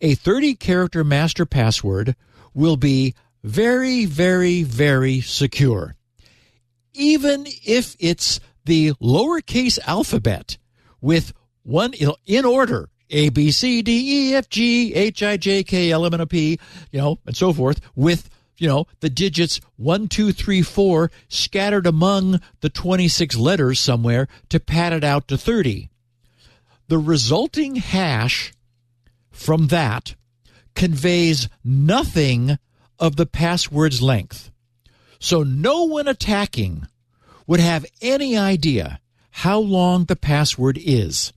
A 30 character master password will be very, very, very secure. Even if it's the lowercase alphabet with one in order A, B, C, D, E, F, G, H, I, J, K, L, M, N, O, P, you know, and so forth with, you know, the digits one, two, three, four scattered among the 26 letters somewhere to pad it out to 30. The resulting hash from that conveys nothing of the password's length. So no one attacking would have any idea how long the password is.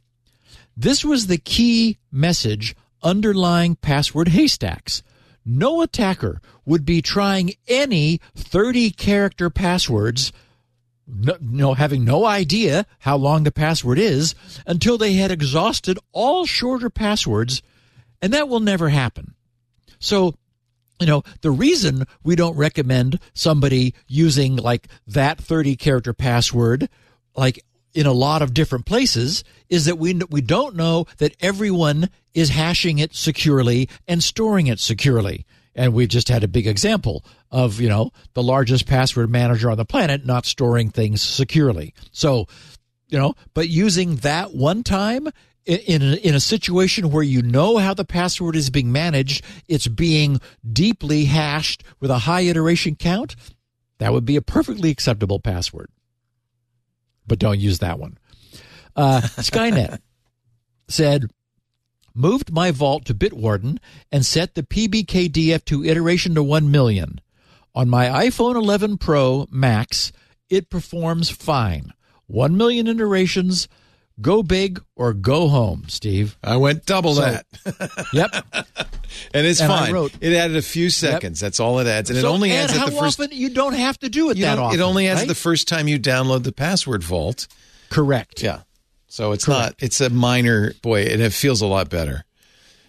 This was the key message underlying password haystacks. No attacker would be trying any 30 character passwords, no, no, having no idea how long the password is until they had exhausted all shorter passwords, and that will never happen. So you know, the reason we don't recommend somebody using like that 30 character password, like in a lot of different places, is that we, we don't know that everyone is hashing it securely and storing it securely. And we just had a big example of, you know, the largest password manager on the planet not storing things securely. So, you know, but using that one time in in a, in a situation where you know how the password is being managed, it's being deeply hashed with a high iteration count, that would be a perfectly acceptable password. But don't use that one. Uh, [LAUGHS] Skynet said, moved my vault to Bitwarden and set the PBKDF2 iteration to 1 million. On my iPhone 11 Pro Max, it performs fine. 1 million iterations, go big or go home, Steve. I went double So- that. [LAUGHS] Yep. And it's And fine. wrote- it added a few seconds. That's all it adds. And it only adds at the first often you don't have to do it that often. It only adds right? the first time you download the password vault. correct. Yeah. So it's not it's a minor boy, and it feels a lot better.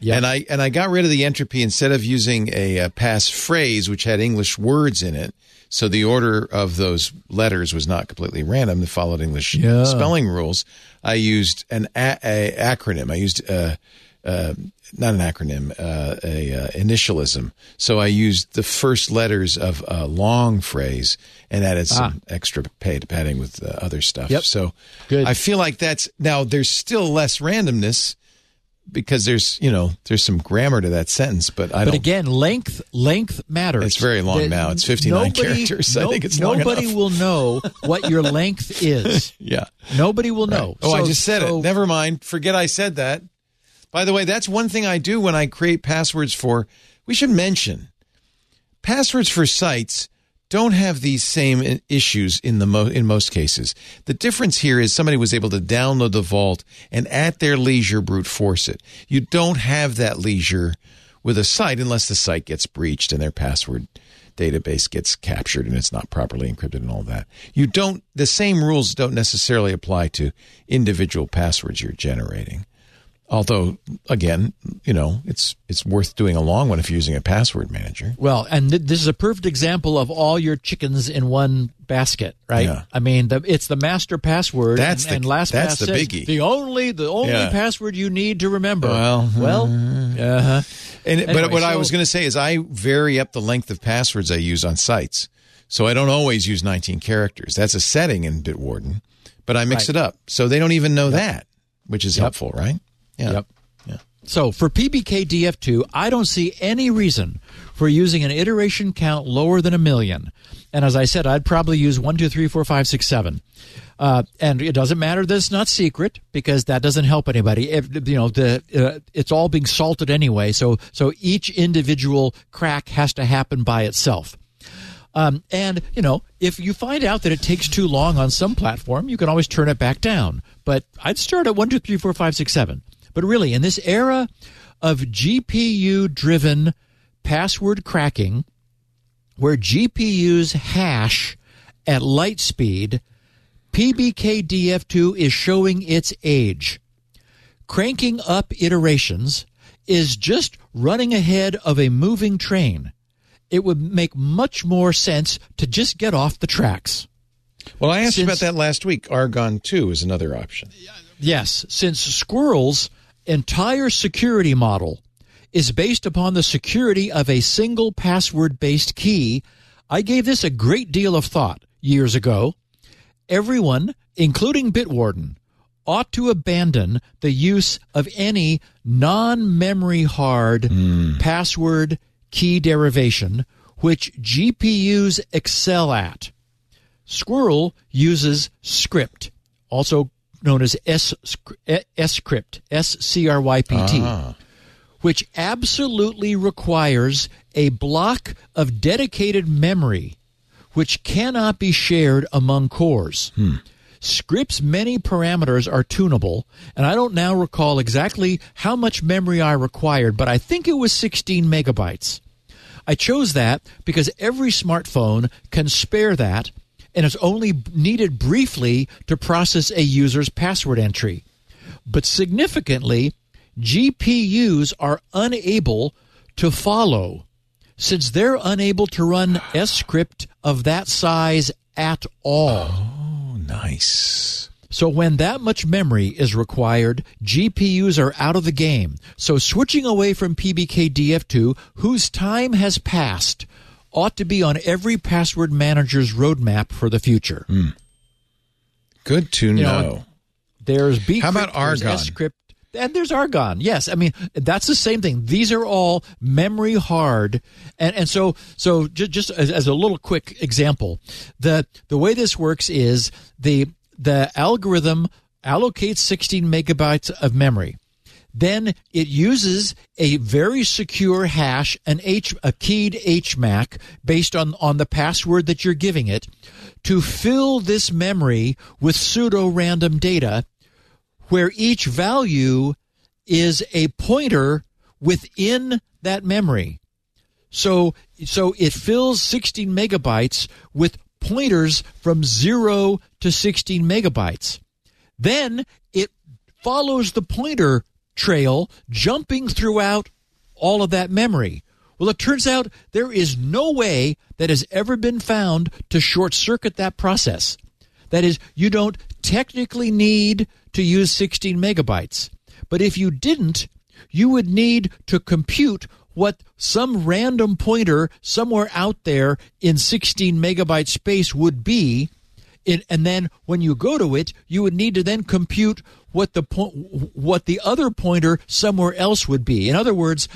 Yeah. And I and I got rid of the entropy instead of using a, uh pass phrase which had English words in it. So the order of those letters was not completely random. They followed English Yeah. spelling rules. I used an a, a acronym. I used uh, uh, not an acronym, uh, a uh, initialism. So I used the first letters of a long phrase and added some extra pad- padding with uh, other stuff. Yep. So Good. I feel like that's now. There's still less randomness because there's you know there's some grammar to that sentence, but I But don't. But again, length length matters. It's very long The- now. It's 59 characters. I think it's long nobody will know what your [LAUGHS] length is. yeah. Nobody will know. Oh, I just said so- it. Never mind. Forget I said that. By the way, that's one thing I do when I create passwords for. We should mention passwords for sites don't have these same issues in the mo- in most cases. The difference here is somebody was able to download the vault and at their leisure brute force it. You don't have that leisure with a site unless the site gets breached and their password database gets captured and it's not properly encrypted and all that. You don't the same rules don't necessarily apply to individual passwords you're generating. Although again, you know, it's it's worth doing a long one if you're using a password manager. Well, and th- this is a perfect example of all your chickens in one basket, right? Yeah. I mean, the, it's the master password. That's and, the- and last that's the says biggie. The only the only Yeah. password you need to remember. Well, well, uh-huh. And but Anyway, what I was going to say is I vary up the length of passwords I use on sites. So I don't always use 19 characters. That's a setting in Bitwarden, but I mix Right. it up. So they don't even know that, which is helpful, right? Yeah. Yep. So for PBKDF2, I don't see any reason for using an iteration count lower than a million. And as I said, I'd probably use one, two, three, four, five, six, seven. Uh, and it doesn't matter that it's not secret because that doesn't help anybody. If, you know, the uh, it's all being salted anyway. So so each individual crack has to happen by itself. Um, and you know, if you find out that it takes too long on some platform, you can always turn it back down. But I'd start at one, two, three, four, five, six, seven. But really, in this era of GPU-driven password cracking, where GPUs hash at light speed, PBKDF2 is showing its age. Cranking up iterations is just running ahead of a moving train. It would make much more sense to just get off the tracks. Well, I asked you about that last week. Argon 2 is another option. Yes, since SQRL's entire security model is based upon the security of a single password based key, I gave this a great deal of thought years ago. Everyone, including Bitwarden, ought to abandon the use of any non memory hard hmm. password key derivation which GPUs excel at. SQRL uses scrypt, also known as eh, S script, S C R Y P T, ah. which absolutely requires a block of dedicated memory which cannot be shared among cores. Hmm. Scrypt's many parameters are tunable, and I don't now recall exactly how much memory I required, but I think it was 16 megabytes. I chose that because every smartphone can spare that and is only needed briefly to process a user's password entry. But significantly, GPUs are unable to follow since they're unable to run S script of that size at all. Oh, nice. So when that much memory is required, GPUs are out of the game. So switching away from PBKDF2, whose time has passed, ought to be on every password manager's roadmap for the future. Hmm. Good to You know. know, There's bcrypt, How about Argon? scrypt, and there's Argon. Yes, I mean that's the same thing. These are all memory hard, and and so so just, just as, as a little quick example, the the way this works is the the algorithm allocates 16 megabytes of memory. Then it uses a very secure hash, an H, a keyed HMAC based on, on the password that you're giving it to fill this memory with pseudo random data where each value is a pointer within that memory. So, so it fills 16 megabytes with pointers from 0 to 16 megabytes. Then it follows the pointer trail, jumping throughout all of that memory. Well, it turns out there is no way that has ever been found to short circuit that process. That is, you don't technically need to use 16 megabytes. But if you didn't, you would need to compute what some random pointer somewhere out there in 16 megabyte space would be it, and then when you go to it, you would need to then compute what the po- what the other pointer somewhere else would be. In other words,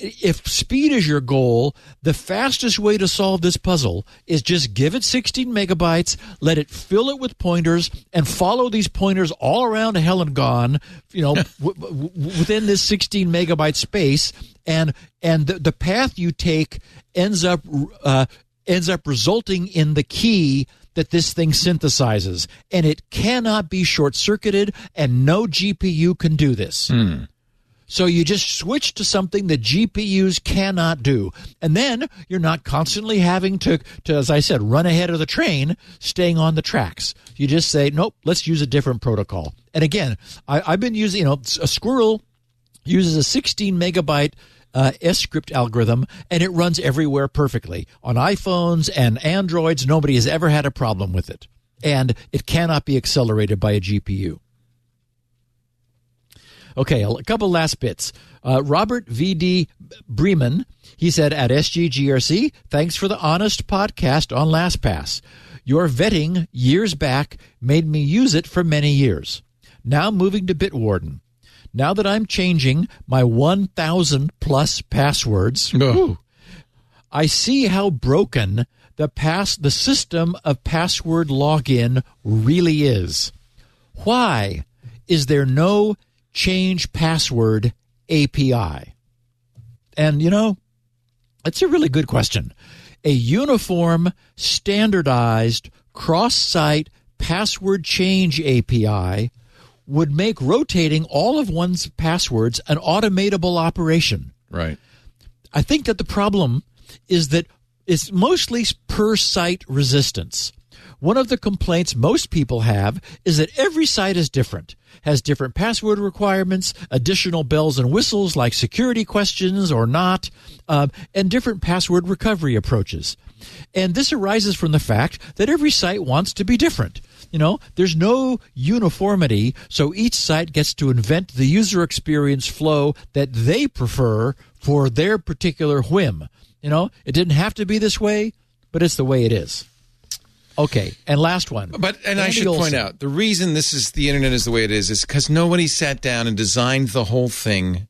if speed is your goal, the fastest way to solve this puzzle is just give it 16 megabytes, let it fill it with pointers, and follow these pointers all around hell and gone, you know, [LAUGHS] w- w- within this 16 megabyte space, and and the, the path you take ends up uh, ends up resulting in the key that this thing synthesizes, and it cannot be short circuited, and no GPU can do this. Hmm. So you just switch to something that GPUs cannot do. And then you're not constantly having to, to, as I said, run ahead of the train, staying on the tracks. You just say, nope, let's use a different protocol. And again, I, I've been using, you know, a SQRL uses a 16 megabyte uh, scrypt algorithm and it runs everywhere perfectly on iPhones and Androids. Nobody has ever had a problem with it. And it cannot be accelerated by a GPU. Okay, a couple last bits. Uh, Robert V.D. Bremen, he said at SGGRC, thanks for the honest podcast on LastPass. Your vetting years back made me use it for many years. Now moving to Bitwarden. Now that I'm changing my 1,000 plus passwords, I see how broken the pass the system of password login really is. Why is there no change password API? And you know, it's a really good question. A uniform, standardized, cross site password change API would make rotating all of one's passwords an automatable operation. Right. I think that the problem is that it's mostly per site resistance. One of the complaints most people have is that every site is different, has different password requirements, additional bells and whistles like security questions or not, uh, and different password recovery approaches. And this arises from the fact that every site wants to be different. You know, there's no uniformity, so each site gets to invent the user experience flow that they prefer for their particular whim. You know, it didn't have to be this way, but it's the way it is. Okay, and last one. But and I Andy should point out the reason this is the internet is the way it is is because nobody sat down and designed the whole thing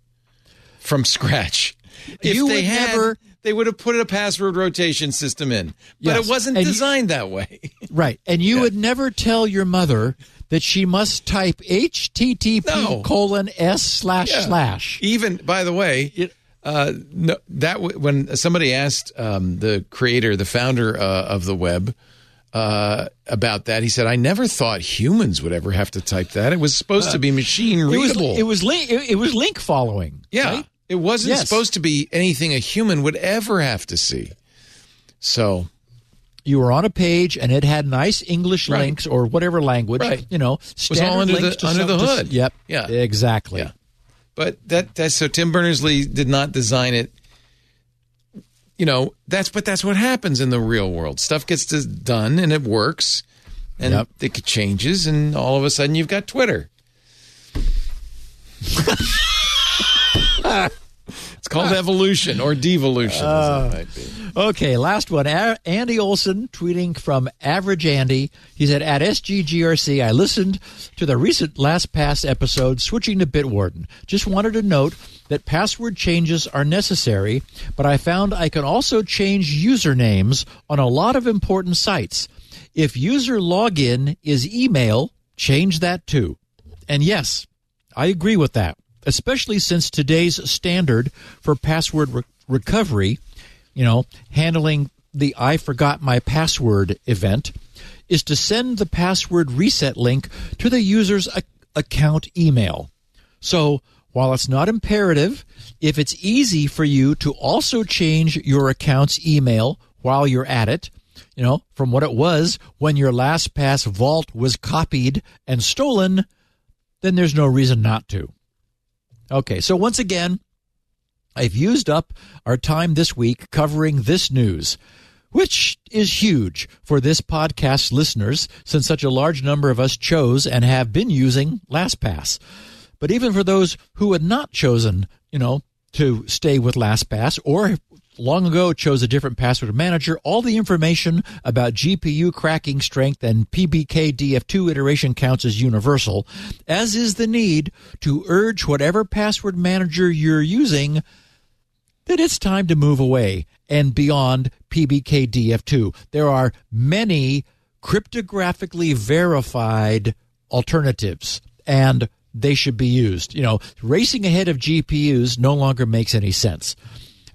from scratch. If You they would had, never- they would have put a password rotation system in, but Yes, it wasn't and you- designed that way. [LAUGHS] Right. And you would never tell your mother that she must type HTTP No. colon S slash Yeah. slash. Even by the way, uh, no, that w- when somebody asked um, the creator, the founder uh, of the web. Uh, about that, he said, "I never thought humans would ever have to type that. It was supposed to be machine It was, readable. it was link. It, it was link following. Yeah. right? It wasn't Yes. supposed to be anything a human would ever have to see. So, You were on a page and it had nice English Right. links or whatever language. Right. You know, standard all under links the- to under some- the to hood. Yep. Yeah. Exactly. yeah. But that that's so Tim Berners-Lee did not design it. You know, that's but that's what happens in the real world. Stuff gets done and it works. and Yep. it changes, and all of a sudden you've got Twitter. [LAUGHS] it's called evolution or devolution. as it uh, might be. Okay, last one. A- Andy Olson tweeting from Average Andy. He said, At SGGRC, I listened to the recent LastPass episode switching to Bitwarden. Just wanted to note that password changes are necessary, but I found I can also change usernames on a lot of important sites. If user login is email, change that too. And yes, I agree with that, especially since today's standard for password re- recovery, you know, handling the I forgot my password event, is to send the password reset link to the user's account email. So, while it's not imperative, if it's easy for you to also change your account's email while you're at it, you know, from what it was when your LastPass vault was copied and stolen, then there's no reason not to. Okay, so once again, I've used up our time this week covering this news, which is huge for this podcast listeners since such a large number of us chose and have been using LastPass. But even for those who had not chosen, you know, to stay with LastPass or long ago chose a different password manager, all the information about GPU cracking strength and PBKDF2 iteration counts as universal, as is the need to urge whatever password manager you're using that it's time to move away and beyond PBKDF2. There are many cryptographically verified alternatives and they should be used. You know, racing ahead of GPUs no longer makes any sense.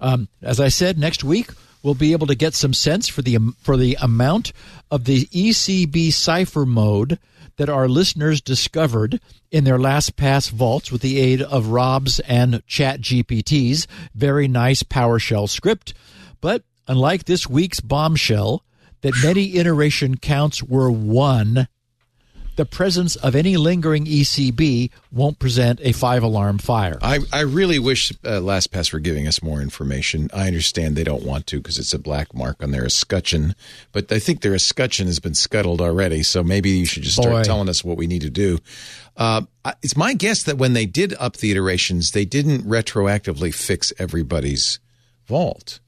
Um, as I said, next week we'll be able to get some sense for the for the amount of the ECB cipher mode that our listeners discovered in their LastPass vaults with the aid of Rob's and ChatGPT's very nice PowerShell script. But unlike this week's bombshell, that many iteration counts were one, the presence of any lingering ECB won't present a five alarm fire. I, I really wish uh, LastPass were giving us more information. I understand they don't want to because it's a black mark on their escutcheon, but I think their escutcheon has been scuttled already. So maybe you should just start Boy. telling us what we need to do. Uh, it's my guess that when they did up the iterations, they didn't retroactively fix everybody's vault.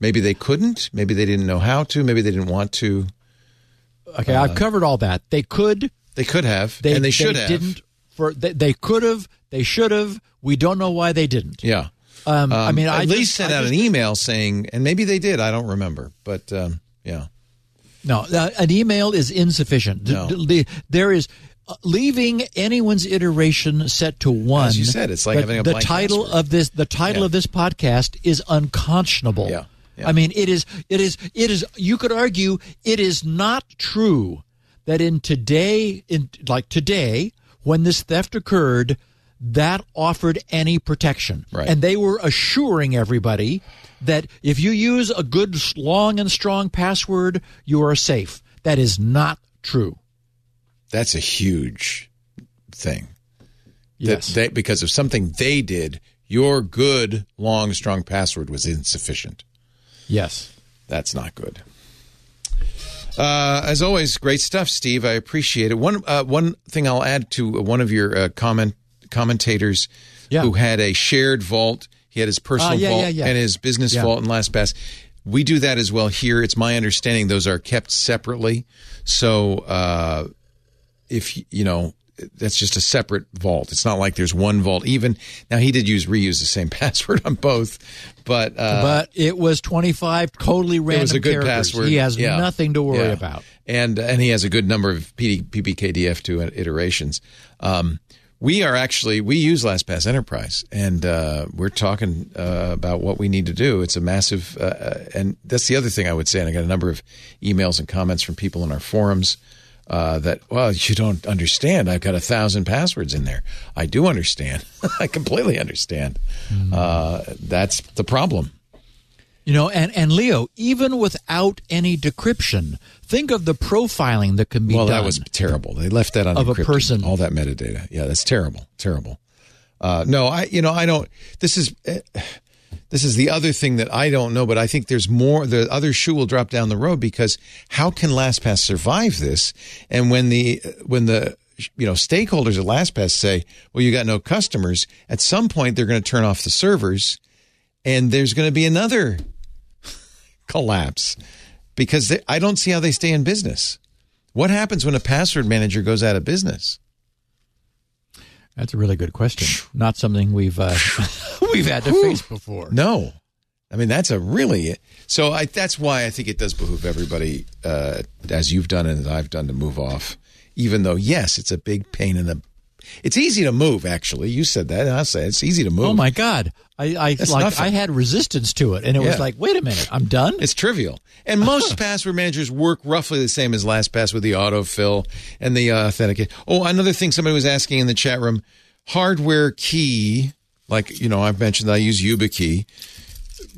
Maybe they couldn't. Maybe they didn't know how to. Maybe they didn't want to. Okay, I've covered all that. They could, They could have, they, and they should have. didn't. For they, they could have, they should have. We don't know why they didn't. Yeah. Um, I mean, at I least just- sent I out just- an email saying, and maybe they did. I don't remember, but um, yeah. No, uh, an email is insufficient. No. the- there is uh, leaving anyone's iteration set to one. As you said, it's like the, having a the title of this. The title Yeah. of this podcast is unconscionable. Yeah, yeah. I mean, it is. It is. It is. You could argue it is not true that in today, in like today, when this theft occurred, that offered any protection, Right. and they were assuring everybody that if you use a good, long and strong password, you are safe. That is not true. That's a huge thing. Yes. That they, because of something they did, your good, long, strong password was insufficient. Yes. That's not good. Uh, as always, great stuff, Steve. I appreciate it. One uh, one thing I'll add to one of your uh, comment commentators Yeah. who had a shared vault. He had his personal Ah, yeah, vault yeah, and his business vault in LastPass. We do that as well here. It's my understanding those are kept separately. So uh, if you know that's just a separate vault. It's not like there's one vault. Even now, he did use reuse the same [LAUGHS] password on both, but uh, but it was 25 totally random it was a good characters. password. He has Yeah. nothing to worry Yeah. about. and and he has a good number of PD, PBKDF2 iterations. Um, we are actually we use LastPass Enterprise, and uh, we're talking uh, about what we need to do. It's a massive, uh, uh, and that's the other thing I would say. And I got a number of emails and comments from people in our forums. Uh, that well, you don't understand. I've got a thousand passwords in there. I do understand. [LAUGHS] I completely understand. Uh, that's the problem. You know, and, and Leo, even without any decryption, think of the profiling that can be Well, done. that was terrible. They left that on Of a person. All that metadata. Yeah, that's terrible. Terrible. Uh, no, I. You know, I don't. This is. This is the other thing that I don't know, but I think there's more. The other shoe will drop down the road because how can LastPass survive this? And when the when the you know stakeholders at LastPass say, "Well, you got no customers," at some point they're going to turn off the servers, and there's going to be another [LAUGHS] collapse because they, I don't see how they stay in business. What happens when a password manager goes out of business? That's a really good question. Not something we've uh, [LAUGHS] [LAUGHS] we've had to face before. No, I mean that's a really so. I, that's why I think it does behoove everybody, uh, as you've done and as I've done, to move off. Even though, yes, it's a big pain in the. It's easy to move. Actually, you said that, and I say it's easy to move. Oh my God! I, I That's like nothing. I had resistance to it, and it was like, wait a minute, I'm done. It's trivial. And [LAUGHS] most password managers work roughly the same as LastPass with the autofill and the uh, authenticate. Oh, another thing somebody was asking in the chat room hardware key, like, you know, I've mentioned I use YubiKey.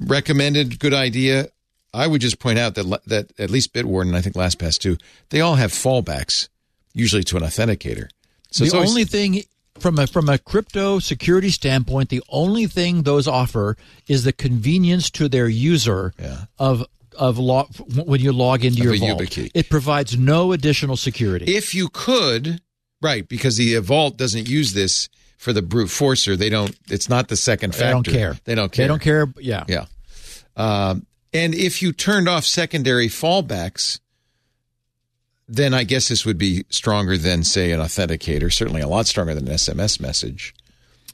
Recommended, good idea. I would just point out that, that at least Bitwarden, and I think LastPass too, they all have fallbacks, usually to an authenticator. So the always- only thing from a from a crypto security standpoint, the only thing those offer is the convenience to their user Yeah. of of log, when you log into Of your vault. YubiKey. It provides no additional security. if you could, right, because the Vault doesn't use this for the brute forcer. They don't. It's not the second factor. they don't care. They don't care. They don't care. Yeah. Yeah. Um, and if you turned off secondary fallbacks, then I guess this would be stronger than, say, an authenticator. Certainly, a lot stronger than an SMS message.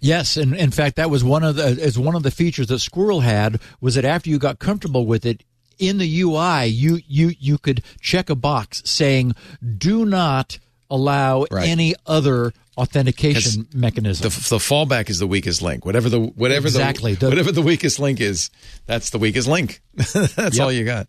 Yes, and in fact, that was one of the as one of the features that SQRL had was that after you got comfortable with it in the UI, you you you could check a box saying "Do not allow Right. any other authentication mechanism." The, the fallback is the weakest link. Whatever the whatever Exactly. the whatever the weakest link is, that's the weakest link. [LAUGHS] that's Yep. all you got.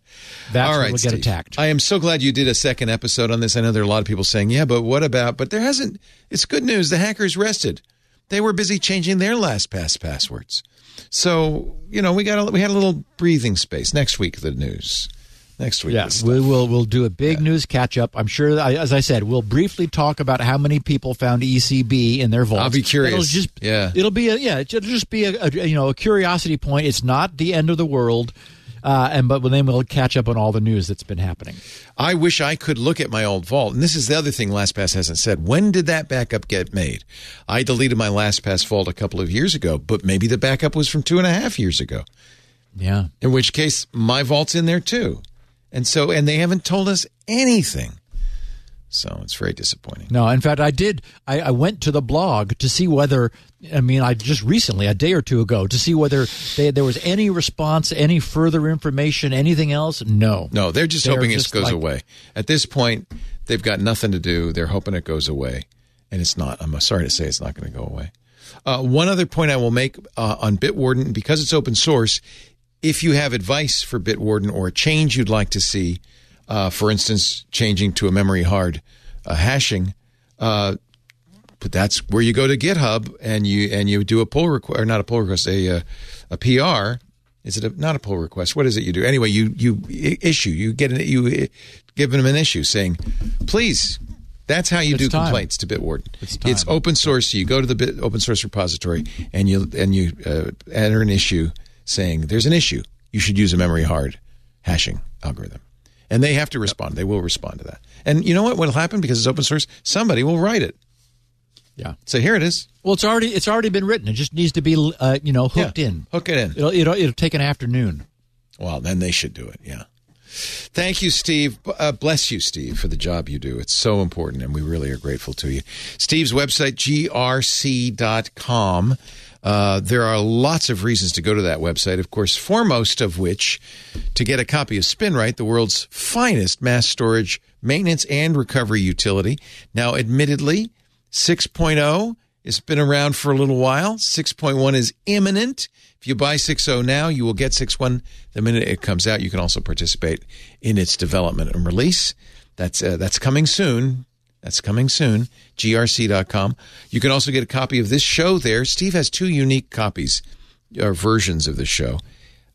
That's all right, get Steve. attacked. I am so glad you did a second episode on this. I know there are a lot of people saying, "Yeah, but what about?" But there hasn't. It's good news. The hackers rested. They were busy changing their LastPass passwords. So you know we got a, we had a little breathing space. Next week the news. Next week. Yeah, we will we'll do a big news catch up. I'm sure, I- as I said, we'll briefly talk about how many people found ECB in their vault. I'll be curious. It'll just, Yeah. it'll be a yeah, it'll just be a, a you know a curiosity point. It's not the end of the world, uh, and but then we'll catch up on all the news that's been happening. I wish I could look at my old vault. And this is the other thing LastPass hasn't said. When did that backup get made? I deleted my LastPass vault a couple of years ago, but maybe the backup was from two and a half years ago. Yeah, In which case, my vault's in there too. And so, and they haven't told us anything. So it's very disappointing. no. In fact, I did. I, I went to the blog to see whether. I mean, I just recently, a day or two ago, to see whether they, there was any response, any further information, anything else. No, No, they're just They're hoping just it goes like- away. At this point, they've got nothing to do. They're hoping it goes away. And it's not. I'm sorry to say it's not going to go away. Uh, one other point I will make uh, on Bitwarden, because it's open source, if you have advice for Bitwarden or a change you'd like to see, uh, for instance, changing to a memory hard uh, hashing, uh, but that's where you go to GitHub and you and you do a pull request or not a pull request, a uh, a PR. Is it a, not a pull request? What is it you do? Anyway, you you issue you get an, you give them an issue saying, please. That's how you It's do time. complaints to Bitwarden. It's time. open source. So you go to the Bit, open source repository and you and you uh, enter an issue saying there's an issue. You should use a memory hard hashing algorithm, and they have to respond. They will respond to that. And you know what? Will happen because it's open source? Somebody will write it. yeah. So here it is. Well, it's already it's already been written. It just needs to be uh, you know hooked Yeah. in. Hook it in. It'll, it'll it'll take an afternoon. Well, then they should do it. Yeah. Thank you, Steve. Uh, bless you, Steve, for the job you do. It's so important, and we really are grateful to you. Steve's website, grc.com. Uh, there are lots of reasons to go to that website, of course, foremost of which to get a copy of SpinRite, the world's finest mass storage maintenance and recovery utility. Now, admittedly, 6.0 has been around for a little while. 6.1 is imminent. If you buy 6.0 now, you will get 6.1 the minute it comes out. You can also participate in its development and release. That's uh, that's coming soon. That's coming soon. grc.com. You can also get a copy of this show there. Steve has two unique copies or versions of the show.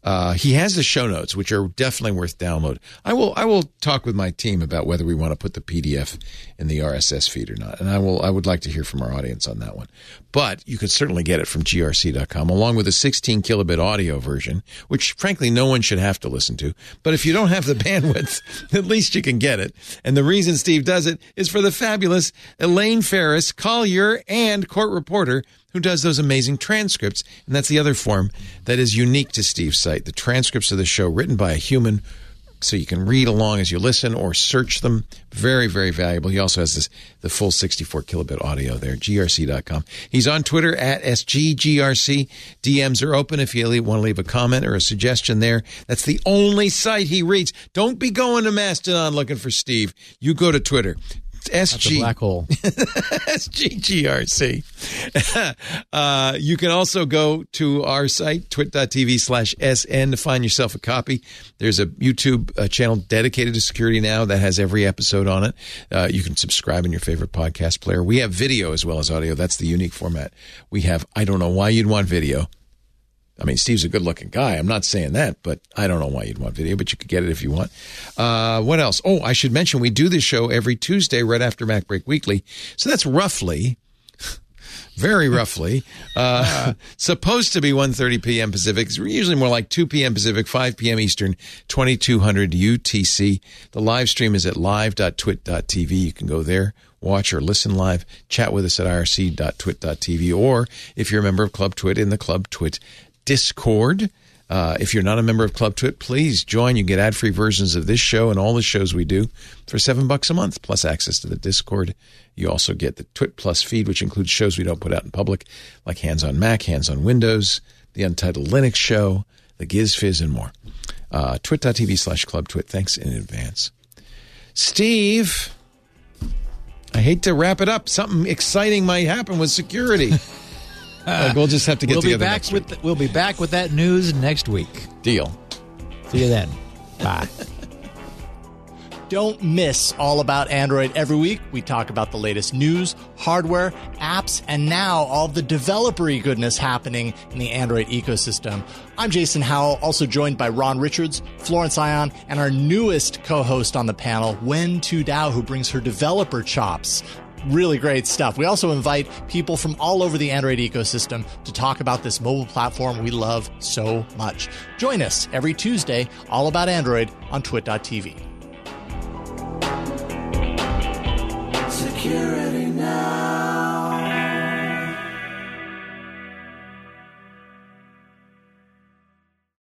Uh, he has the show notes, which are definitely worth download. I will I will talk with my team about whether we want to put the PDF in the RSS feed or not, and I will I would like to hear from our audience on that one. But you could certainly get it from grc.com along with a 16 kilobit audio version, which frankly no one should have to listen to. But if you don't have the [LAUGHS] bandwidth, at least you can get it. And the reason Steve does it is for the fabulous Elaine Farris, Collier, and court reporter who does those amazing transcripts. And that's the other form that is unique to Steve's site. The transcripts of the show written by a human so you can read along as you listen or search them. Very, very valuable. He also has this the full 64 kilobit audio there, grc.com. He's on Twitter at SGGRC. DMs are open if you want to leave a comment or a suggestion there. That's the only site he reads. Don't be going to Mastodon looking for Steve. You go to Twitter. SG black hole. [LAUGHS] SGGRC. [LAUGHS] uh, you can also go to our site, twit.tv slash SN to find yourself a copy. There's a YouTube uh, channel dedicated to security now that has every episode on it. Uh, you can subscribe in your favorite podcast player. We have video as well as audio. That's the unique format. We have, I don't know why you'd want video. I mean, Steve's a good looking guy. I'm not saying that, but I don't know why you'd want video, but you could get it if you want. Uh, what else? Oh, I should mention we do this show every Tuesday right after MacBreak Weekly. So that's roughly, [LAUGHS] very roughly, uh, [LAUGHS] supposed to be 1.30 p.m. Pacific. It's usually more like 2 p.m. Pacific, 5 p.m. Eastern, 2200 UTC. The live stream is at live.twit.tv. You can go there watch or listen live, chat with us at irc.twit.tv, or if you're a member of Club TWiT in the Club TWiT Discord. Uh, if you're not a member of Club TWiT, please join. You get ad-free versions of this show and all the shows we do for seven bucks a month, plus access to the Discord. You also get the Twit Plus feed, which includes shows we don't put out in public, like Hands on Mac, Hands on Windows, the Untitled Linux Show, the Giz Fiz, and more. Uh, twit.tv slash Club TWiT. Thanks in advance. Steve, I hate to wrap it up. Something exciting might happen with security. [LAUGHS] like we'll just have to get we'll be together back next with week. we'll be back with that news next week. Deal. See you then. [LAUGHS] Bye. [LAUGHS] Don't miss All About Android every week. We talk about the latest news, hardware, apps, and now all the developery goodness happening in the Android ecosystem. I'm Jason Howell, also joined by Ron Richards, Florence Ion, and our newest co-host on the panel, Huyen Tue Dao, who brings her developer chops. Really great stuff. We also invite people from all over the Android ecosystem to talk about this mobile platform we love so much. Join us every Tuesday, All About Android on twit.tv. Security now.